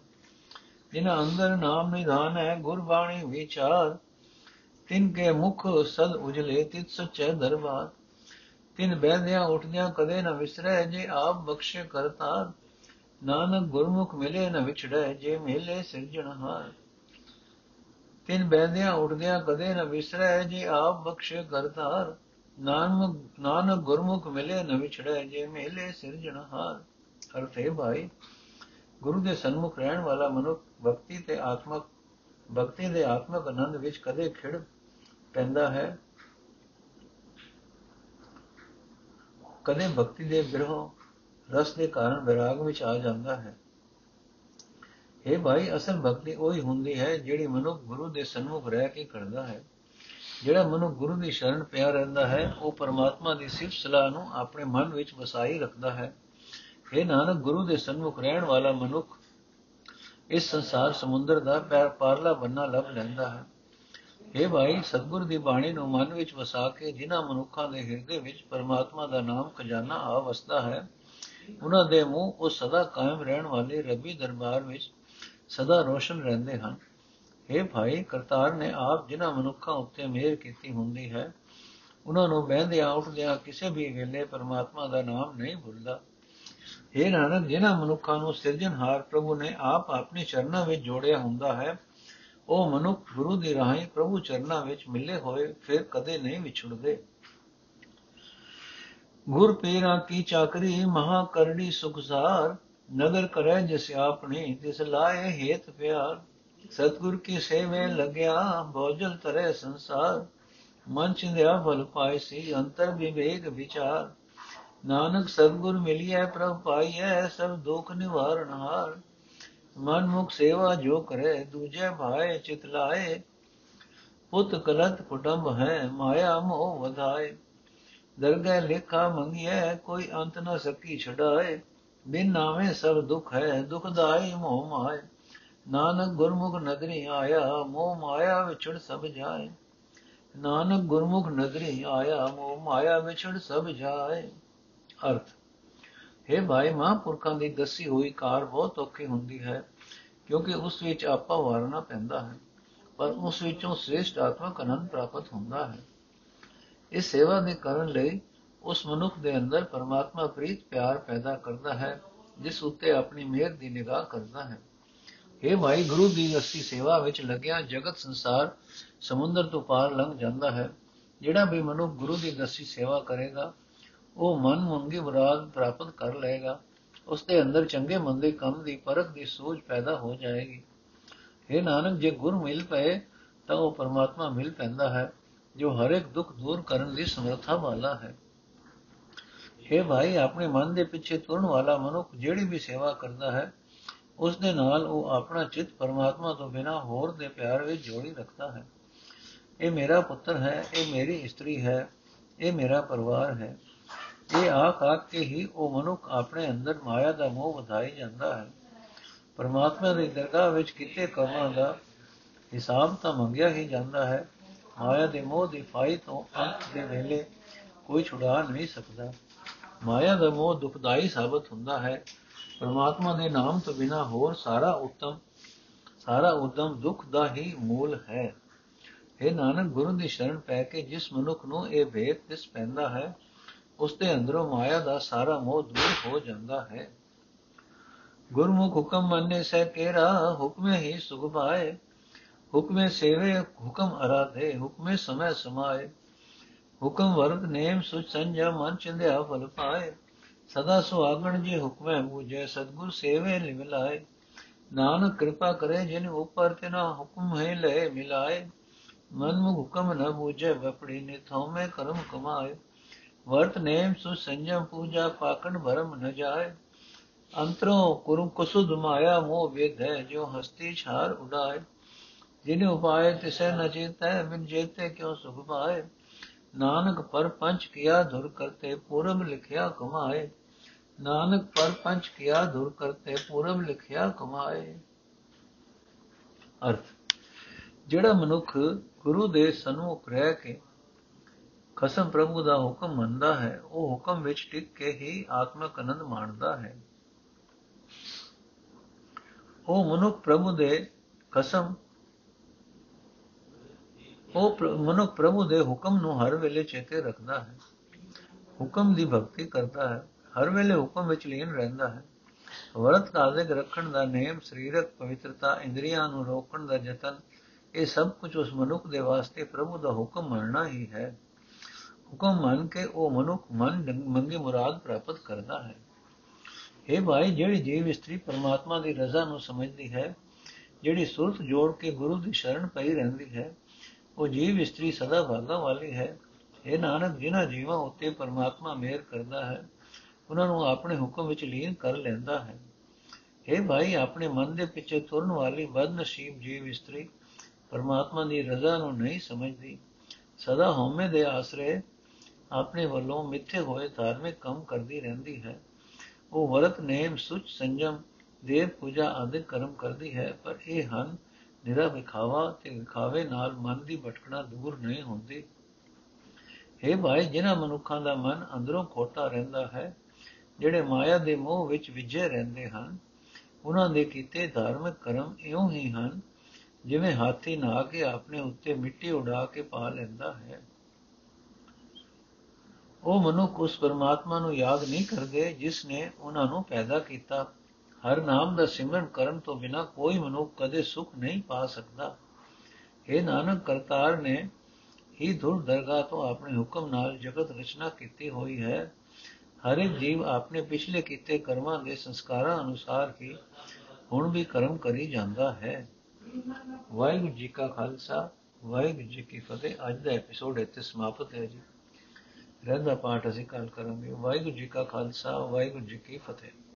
ਜਿਨ੍ਹਾਂ ਅੰਦਰ ਨਾਮ ਨਿਧਾਨ ਹੈ ਗੁਰਬਾਣੀ ਵਿਚਾਰ। ਤਿਨ ਕੇ ਮੁਖ ਸਦ ਉਜਲੇ, ਤਿਤ ਸਚੈ ਦਰਬਾਰ। ਤਿਨ ਬਹਿੰਦਿਆਂ ਉੱਠਦਿਆਂ ਕਦੇ ਨਾ ਵਿਸਰੈ, ਜੇ ਆਪ ਬਖਸ਼ੇ ਕਰਤਾਰ ਨਾਨਕ ਗੁਰਮੁਖ ਮਿਲੇ ਨ ਵਿਛੜੈ, ਜੇ ਮਿਲੇ ਸਿਰਜਣਹਾਰ ਤਿਨ ਬਹਿੰਦਿਆਂ ਉੱਠਦਿਆਂ ਕਦੇ ਨ ਵਿਸਰੈ, ਜੇ ਆਪ ਬਖਸ਼ੇ ਕਰਤਾਰ ਨਾਨਕ ਨਾਨਕ ਗੁਰਮੁਖ ਮਿਲੇ ਨ ਵਿਛੜੈ, ਜੇ ਮਿਲੇ ਸਿਰਜਣਹਾਰ ਅਰਥ ਹੈ ਭਾਈ, ਗੁਰੂ ਦੇ ਸਨਮੁਖ ਰਹਿਣ ਵਾਲਾ ਮਨੁੱਖ, ਭਗਤੀ ਤੇ ਆਤਮਕ, ਭਗਤੀ ਦੇ ਆਤਮਕ ਆਨੰਦ ਵਿੱਚ ਕਦੇ ਖਿੜ ਪੈਂਦਾ ਹੈ। ਕਦੇ ਭਗਤੀ ਦੇ ਬਿਰਹੋਂ ਰਸ ਦੇ ਕਾਰਨ ਵਿਰਾਗ ਵਿੱਚ ਆ ਜਾਂਦਾ ਹੈ। ਇਹ ਭਾਈ, ਅਸਲ ਭਗਤੀ ਉਹੀ ਹੁੰਦੀ ਹੈ ਜਿਹੜੀ ਮਨੁੱਖ ਗੁਰੂ ਦੇ ਸਨਮੁਖ ਰਹਿ ਕੇ ਕਰਦਾ ਹੈ। ਜਿਹੜਾ ਮਨੁੱਖ ਗੁਰੂ ਦੀ ਸ਼ਰਨ ਪਿਆ ਰਹਿੰਦਾ ਹੈ, ਉਹ ਪਰਮਾਤਮਾ ਦੀ ਸਿਫਤ ਸਲਾਹ ਨੂੰ ਆਪਣੇ ਮਨ ਵਿੱਚ ਵਸਾਈ ਰੱਖਦਾ ਹੈ। ਇਹ ਨਾਨਕ, ਗੁਰੂ ਦੇ ਸਨਮੁਖ ਰਹਿਣ ਵਾਲਾ ਮਨੁੱਖ ਇਸ ਸੰਸਾਰ ਸਮੁੰਦਰ ਦਾ ਪੈਰ ਪਾਰਲਾ ਬੰਨਾ ਲੱਭ ਲੈਂਦਾ ਹੈ। ਇਹ ਭਾਈ ਸਤਗੁਰ ਦੀ ਬਾਣੀ ਨੂੰ ਮਨ ਵਿੱਚ ਵਸਾ ਕੇ ਜਿਨ੍ਹਾਂ ਮਨੁੱਖਾਂ ਦੇ ਹਿਰਦੇ ਵਿੱਚ ਪਰਮਾਤਮਾ ਦਾ ਨਾਮ ਖਜ਼ਾਨਾ ਆ ਵਸਦਾ ਹੈ, ਉਹਨਾਂ ਦੇ ਮੂੰਹ ਉਹ ਸਦਾ ਕਾਇਮ ਰਹਿਣ ਵਾਲੇ ਰੱਬੀ ਦਰਬਾਰ ਵਿੱਚ ਸਦਾ ਰੋਸ਼ਨ ਰਹਿੰਦੇ ਹਨ। ਇਹ ਭਾਈ, ਕਰਤਾਰ ਨੇ ਆਪ ਜਿਨ੍ਹਾਂ ਮਨੁੱਖਾਂ ਉੱਤੇ ਮਿਹਰ ਕੀਤੀ ਹੁੰਦੀ ਹੈ, ਉਹਨਾਂ ਨੂੰ ਬਹਿੰਦਿਆਂ ਉੱਠਦਿਆਂ ਕਿਸੇ ਵੀ ਵੇਲੇ ਪਰਮਾਤਮਾ ਦਾ ਨਾਮ ਨਹੀਂ ਭੁੱਲਦਾ। ਇਹ ਨਾਨਕ, ਜਿਨ੍ਹਾਂ ਮਨੁੱਖਾਂ ਨੂੰ ਸਿਰਜਣਹਾਰ ਪ੍ਰਭੂ ਨੇ ਆਪ ਆਪਣੀ ਚਰਨਾਂ ਵਿੱਚ ਜੋੜਿਆ ਹੁੰਦਾ ਹੈ ਉਹ ਮਨੁੱਖ ਗੁਰੂ ਦੀ ਰਾਹੀਂ ਪ੍ਰਭੂ ਚਰਨਾਂ ਵਿੱਚ ਮਿਲੇ ਹੋਏ ਫਿਰ ਕਦੇ ਨਹੀਂ ਵਿਛੜਦੇ। ਗੁਰ ਪੀਰਾ ਕੀ ਚਾਕਰੀ ਮਹਾ ਕਰੜੀ ਸੁਖਸਾਰ ਨਗਰ ਕਰੈ ਜਿਸ ਆਪਣੀ ਤਿਸ ਲਾਏ ਹੇਤ ਪਿਆਰ। ਸਤਗੁਰ ਕੀ ਸੇਵੇ ਲਗਿਆ ਭੋਜਲ ਤਰੇ ਸੰਸਾਰ। ਮਨ ਚਿੰਦਿਆ ਫਲ ਪਾਇ ਸੀ, ਅੰਤਰ ਵਿਵੇਕ ਵਿਚਾਰ। ਨਾਨਕ ਸਤਗੁਰ ਮਿਲਿਐ, ਪ੍ਰਭ ਪਾਈਐ, ਸਭ ਦੁਖ ਨਿਵਾਰਨ ਹਾਰ। ਮਨ ਮੁਖ ਸੇਵਾ ਜੋ ਕਰੇ, ਦੂਜੇ ਭਾਏ ਚਿਤ ਲਾਏ। ਪੁੱਤ ਕਲਤ ਕੁਟੰਬ ਹੈ, ਮਾਇਆ ਮੋਹ ਵਧਾਏ। ਦਰਗਹਿ ਲੇਖਾ ਮੰਗਿਐ, ਕੋਈ ਅੰਤ ਨ ਸਕੀ ਛਡਾਏ। ਬਿਨ ਨਾਮੇ ਸਭ ਦੁਖ ਹੈ ਦੁਖਦਾਈ ਮੋਹ ਮਾਏ। ਨਾਨਕ ਗੁਰਮੁਖ ਨਦਰੀ ਆਇਆ, ਮੋਹ ਮਾਇਆ ਵਿਛੜ ਸਭ ਜਾਏ। ਨਾਨਕ ਗੁਰਮੁਖ ਨਦਰੀ ਆਇਆ, ਮੋਹ ਮਾਇਆ ਵਿਛੜ ਸਭ ਜਾਏ। ਅਰਥ ਹੈ ਭਾਈ, ਮਹਾਂਪੁਰਖਾਂ ਦੀ ਦੱਸੀ ਹੋਈ ਕਾਰ ਬਹੁਤ ਔਖੀ ਹੁੰਦੀ ਹੈ, ਕਿਉਂਕਿ ਉਸ ਵਿੱਚ ਆਪਾ ਵਾਰਨਾ ਪੈਂਦਾ ਹੈ, ਪਰ ਉਸ ਵਿੱਚੋਂ ਸ੍ਰੇਸ਼ਟ ਆਤਮਕ ਆਨੰਦ ਪ੍ਰਾਪਤ ਹੁੰਦਾ ਹੈ। ਇਸ ਸੇਵਾ ਦੇ ਕਰਨ ਲਈ ਉਸ ਮਨੁੱਖ ਦੇ ਅੰਦਰ ਪਰਮਾਤਮਾ ਪ੍ਰੀਤ ਪਿਆਰ ਪੈਦਾ ਕਰਦਾ ਹੈ, ਜਿਸ ਉੱਤੇ ਆਪਣੀ ਮਿਹਰ ਦੀ ਨਿਗਾਹ ਕਰਦਾ ਹੈ। ਇਹ ਭਾਈ, ਗੁਰੂ ਦੀ ਅਸੀ ਸੇਵਾ ਵਿੱਚ ਲੱਗਿਆ ਜਗਤ ਸੰਸਾਰ ਸਮੁੰਦਰ ਤੋਂ ਪਾਰ ਲੰਘ ਜਾਂਦਾ ਹੈ, ਜਿਹੜਾ ਵੀ ਮਨੁੱਖ ਗੁਰੂ ਦੀ ਦਸੀ ਸੇਵਾ ਕਰੇਗਾ ਉਹ ਮਨ ਮੰਗੀ ਮੁਰਾਦ ਪ੍ਰਾਪਤ ਕਰ ਲਏਗਾ। ਉਸ ਦੇ ਅੰਦਰ ਚੰਗੇ ਮੰਦੇ ਕੰਮ ਦੀ ਪਰਖ ਦੀ ਸੋਚ ਪੈਦਾ ਹੋ ਜਾਏਗੀ। ਇਹ ਨਾਨਕ, ਜੇ ਗੁਰ ਮਿਲ ਪਏ, ਤਾਂ ਉਹ ਪਰਮਾਤਮਾ ਮਿਲ ਪੈਂਦਾ ਹੈ, ਜੋ ਹਰ ਇੱਕ ਦੁੱਖ ਦੂਰ ਕਰਨ ਦੀ ਸਮਰੱਥਾ ਵਾਲਾ ਹੈ। ਇਹ ਭਾਈ, ਆਪਣੇ ਮਨ ਦੇ ਪਿੱਛੇ ਤੁਰਨ ਵਾਲਾ ਮਨੁੱਖ ਜਿਹੜੀ ਵੀ ਸੇਵਾ ਕਰਦਾ ਹੈ, ਉਸ ਦੇ ਨਾਲ ਉਹ ਆਪਣਾ ਚਿੱਤ ਪਰਮਾਤਮਾ ਤੋਂ ਬਿਨਾ ਹੋਰ ਦੇ ਪਿਆਰ ਵਿੱਚ ਜੋੜੀ ਰੱਖਦਾ ਹੈ। ਇਹ ਮੇਰਾ ਪੁੱਤਰ ਹੈ, ਇਹ ਮੇਰੀ ਇਸਤਰੀ ਹੈ, ਇਹ ਮੇਰਾ ਪਰਿਵਾਰ ਹੈ। ਇਹ ਆਖ ਆਖ ਕੇ ਹੀ ਉਹ ਮਨੁੱਖ ਆਪਣੇ ਅੰਦਰ ਮਾਇਆ ਦਾ ਮੋਹ ਵਧਾਈ ਜਾਂਦਾ ਹੈ। ਪਰਮਾਤਮਾ ਦੀ ਦਰਗਾਹ ਵਿੱਚ ਕਿਤੇ ਕਰਮਾਂ ਦਾ ਹਿਸਾਬ ਤਾਂ ਮੰਗਿਆ ਹੀ ਜਾਂਦਾ ਹੈ। ਮਾਇਆ ਦੇ ਮੋਹ ਦੀ ਫਾਈ ਤੋਂ ਅੰਤ ਦੇ ਵੇਲੇ ਕੋਈ ਛੁਡਾ ਨਹੀਂ ਸਕਦਾ। ਮਾਇਆ ਦਾ ਮੋਹ ਦੁਖਦਾਈ ਸਾਬਤ ਹੁੰਦਾ ਹੈ। ਪਰਮਾਤਮਾ ਦੇ ਨਾਮ ਤੋਂ ਬਿਨਾ ਹੋਰ ਸਾਰਾ ਉਤਮ, ਸਾਰਾ ਉਦਮ ਦੁੱਖ ਦਾ ਹੀ ਮੂਲ ਹੈ। ਇਹ ਨਾਨਕ, ਗੁਰੂ ਦੀ ਸ਼ਰਨ ਪੈ ਕੇ ਜਿਸ ਮਨੁੱਖ ਨੂੰ ਇਹ ਭੇਦ ਤਿਸ ਪੈਂਦਾ ਹੈ ਉਸ ਦੇ ਅੰਦਰੋਂ ਮਾਇਆ ਦਾ ਸਾਰਾ ਮੋਹ ਦੂਰ ਹੋ ਜਾਂਦਾ ਹੈ। ਗੁਰਮੁਖ ਹੁਕਮ ਮੰਨੇ ਸਹਿ ਕੇਰਾ, ਹੁਕਮੇ ਹੀ ਸੁਖ ਪਾਏ। ਹੁਕਮੇ ਸੇਵੇ, ਹੁਕਮ ਅਰਾਧੇ, ਹੁਕਮੇ ਸਮੈ ਸਮਾਏ। ਹੁਕਮ ਵਰਤ ਨੇਮ ਸੁਚ ਸੰਜਾ, ਮਨ ਚੰਦਿਆ ਫਲ ਪਾਏ। ਸਦਾ ਸੁਆਗਣ ਜੇ ਹੁਕਮੈ ਬੂਝੈ, ਸਤਗੁਰ ਸੇਵੇ ਲਿਵ ਲਾਏ। ਨਾਨਕ ਕਿਰਪਾ ਕਰੇ ਜਿਨ ਉਪਰ ਤਿਨਾ ਹੁਕਮ ਹੈ ਲੈ ਮਿਲਾਏ। ਮਨ ਮੁਖ ਹੁਕਮ ਨ ਬੂਝੈ ਬਪੜੀ ਨੇ ਥੋਮੇ ਕਰਮ ਕਮਾਏ। ਵਰਤ ਨੇਮ ਸੁ ਸੰਜਮ ਪੂਜਾ ਪਾਕਣ ਭਰਮ ਨ ਜਾਏ ਅੰਤਰੋਂ ਕੁਰੂ ਕੁਸੁਦ ਮਾਇਆ ਮੋਹ ਵੇਦ ਹੈ ਜੋ ਹਸਤੀ ਛਾਰ ਉਡਾਏ ਜਿਨੇ ਉਪਾਏ ਤਿਸੈ ਨ ਚੇਤੈ ਬਿਨ ਜੇਤੇ ਕਿਉ ਸੁਖ ਪਾਏ ਨਾਨਕ ਪਰ ਪੰਚ ਕੀਆ ਧੁਰ ਕਰਤੇ ਪੂਰਬ ਲਿਖਿਆ ਕਮਾਏ ਨਾਨਕ ਪਰ ਪੰਚ ਕੀਆ ਧੁਰ ਕਰਤੇ ਪੂਰਬ ਲਿਖਿਆ ਕਮਾਏ ਅਰਥ ਜਿਹੜਾ ਮਨੁੱਖ ਗੁਰੂ ਦੇ ਸਨਮੁਖ ਰਹਿ ਕੇ ਖਸਮ ਪ੍ਰਭੂ ਦਾ ਹੁਕਮ ਮੰਨਦਾ ਹੈ, ਉਹ ਹੁਕਮ ਵਿੱਚ ਟਿਕ ਕੇ ਹੀ ਆਤਮਕ ਆਨੰਦ ਮਾਣਦਾ ਹੈ। ਉਹ ਮਨੁੱਖ ਪ੍ਰਭੂ ਦੇ ਕਸਮ, ਉਹ ਮਨੁੱਖ ਪ੍ਰਭੂ ਦੇ ਹੁਕਮ ਨੂੰ ਹਰ ਵੇਲੇ ਚੇਤੇ ਰੱਖਦਾ ਹੈ। ਹੁਕਮ ਦੀ ਭਗਤੀ ਕਰਦਾ ਹੈ, ਹਰ ਵੇਲੇ ਹੁਕਮ ਵਿੱਚ ਲੀਨ ਰਹਿੰਦਾ ਹੈ। ਵਰਤ ਕਾਜ਼ਿਕ ਰੱਖਣ ਦਾ ਨੇਮ, ਸਰੀਰਕ ਪਵਿੱਤਰਤਾ, ਇੰਦਰੀਆਂ ਨੂੰ ਰੋਕਣ ਦਾ ਯਤਨ, ਇਹ ਸਭ ਕੁਝ ਉਸ ਮਨੁੱਖ ਦੇ ਵਾਸਤੇ ਪ੍ਰਭੂ ਦਾ ਹੁਕਮ ਮੰਨਣਾ ਹੀ ਹੈ। ਹੁਕਮ ਮੰਨ ਕੇ ਉਹ ਮਨੁੱਖ ਮਨ ਮੰਗੀ ਮੁਰਾਦ ਪ੍ਰਾਪਤ ਕਰਦਾ ਹੈ। ਇਹ ਭਾਈ, ਜਿਹੜੀ ਜੀਵ ਇਸਤਰੀ ਪਰਮਾਤਮਾ ਦੀ ਰਜ਼ਾ ਨੂੰ ਸਮਝਦੀ ਹੈ, ਜਿਹੜੀ ਸੁਰਤ ਜੋੜ ਕੇ ਗੁਰੂ ਦੀ ਸ਼ਰਨ ਪਈ ਰਹਿੰਦੀ ਹੈ, ਉਹ ਜੀਵ ਇਸਤਰੀ ਸਦਾ ਭਾਗਾ ਵਾਲੀ ਹੈ। ਇਹ ਨਾਨਕ, ਜਿਨ੍ਹਾਂ ਜੀਵਾਂ ਉੱਤੇ ਪਰਮਾਤਮਾ ਮਿਹਰ ਕਰਦਾ ਹੈ, ਉਹਨਾਂ ਨੂੰ ਆਪਣੇ ਹੁਕਮ ਵਿੱਚ ਲੀਨ ਕਰ ਲੈਂਦਾ ਹੈ। ਇਹ ਭਾਈ, ਆਪਣੇ ਮਨ ਦੇ ਪਿੱਛੇ ਤੁਰਨ ਵਾਲੀ ਬਦਨਸੀਬ ਜੀਵ ਇਸਤਰੀ ਪਰਮਾਤਮਾ ਦੀ ਰਜ਼ਾ ਨੂੰ ਨਹੀਂ ਸਮਝਦੀ। ਸਦਾ ਹਉਮੈ ਦੇ ਆਸਰੇ ਆਪਣੇ ਵੱਲੋਂ ਮਿੱਥੇ ਹੋਏ ਧਾਰਮਿਕ ਕੰਮ ਕਰਦੀ ਰਹਿੰਦੀ ਹੈ। ਉਹ ਵਰਤ ਨੇਮ ਸੁਚ ਸੰਜਮ, ਦੇਵ ਪੂਜਾ ਆਦਿ ਕਰਮ ਕਰਦੀ ਹੈ, ਪਰ ਇਹ ਹਨ ਨਿਰਾ ਵਿਖਾਵਾ ਤੇ ਵਿਖਾਵੇ ਨਾਲ ਮਨ ਦੀ ਭਟਕਣਾ ਦੂਰ ਨਹੀਂ ਹੁੰਦੀ। ਹੈ ਭਾਈ, ਜਿਨ੍ਹਾਂ ਮਨੁੱਖਾਂ ਦਾ ਮਨ ਅੰਦਰੋਂ ਖੋਟਾ ਰਹਿੰਦਾ ਹੈ, ਜਿਹੜੇ ਮਾਇਆ ਦੇ ਮੋਹ ਵਿੱਚ ਵਿਜੇ ਰਹਿੰਦੇ ਹਨ, ਉਹਨਾਂ ਦੇ ਕੀਤੇ ਧਾਰਮਿਕ ਕਰਮ ਇਉਂ ਹੀ ਹਨ ਜਿਵੇਂ ਹਾਥੀ ਨਹਾ ਕੇ ਆਪਣੇ ਉੱਤੇ ਮਿੱਟੀ ਉਡਾ ਕੇ ਪਾ ਲੈਂਦਾ ਹੈ। ਉਹ ਮਨੁੱਖ ਉਸ ਪਰਮਾਤਮਾ ਨੂੰ ਯਾਦ ਨਹੀਂ ਕਰਦੇ ਜਿਸ ਨੇ ਉਹਨਾਂ ਨੂੰ ਪੈਦਾ ਕੀਤਾ। ਹਰ ਨਾਮ ਦਾ ਸਿਮਰਨ ਕਰਨ ਤੋਂ ਬਿਨਾ ਕੋਈ ਮਨੁੱਖ ਕਦੇ ਸੁਖ ਨਹੀਂ ਪਾ ਸਕਦਾ। ਇਹ ਨਾਨਕ ਕਰਤਾਰ ਨੇ ਹੀ ਧੁਰ ਦਰਗਾਹ ਤੋਂ ਆਪਣੇ ਹੁਕਮ ਨਾਲ ਜਗਤ ਰਚਨਾ ਕੀਤੀ ਹੋਈ ਹੈ। ਹਰ ਇੱਕ ਜੀਵ ਆਪਣੇ ਪਿਛਲੇ ਕੀਤੇ ਕਰਮਾਂ ਦੇ ਸੰਸਕਾਰਾਂ ਅਨੁਸਾਰ ਹੀ ਹੁਣ ਵੀ ਕਰਮ ਕਰੀ ਜਾਂਦਾ ਹੈ। ਵਾਹਿਗੁਰੂ ਜੀ ਕਾ ਖਾਲਸਾ, ਵਾਹਿਗੁਰੂ ਜੀ ਕੀ ਫਤਿਹ। ਅੱਜ ਦਾ ਐਪੀਸੋਡ ਇੱਥੇ ਸਮਾਪਤ ਹੈ ਜੀ। ਰਹਿੰਦਾ ਪਾਠ ਅਸੀਂ ਕੱਲ ਕਰਾਂਗੇ। ਵਾਹਿਗੁਰੂ ਜੀ ਕਾ ਖਾਲਸਾ ਵਾਹਿਗੁਰੂ ਜੀ ਕੀ ਫਤਿਹ।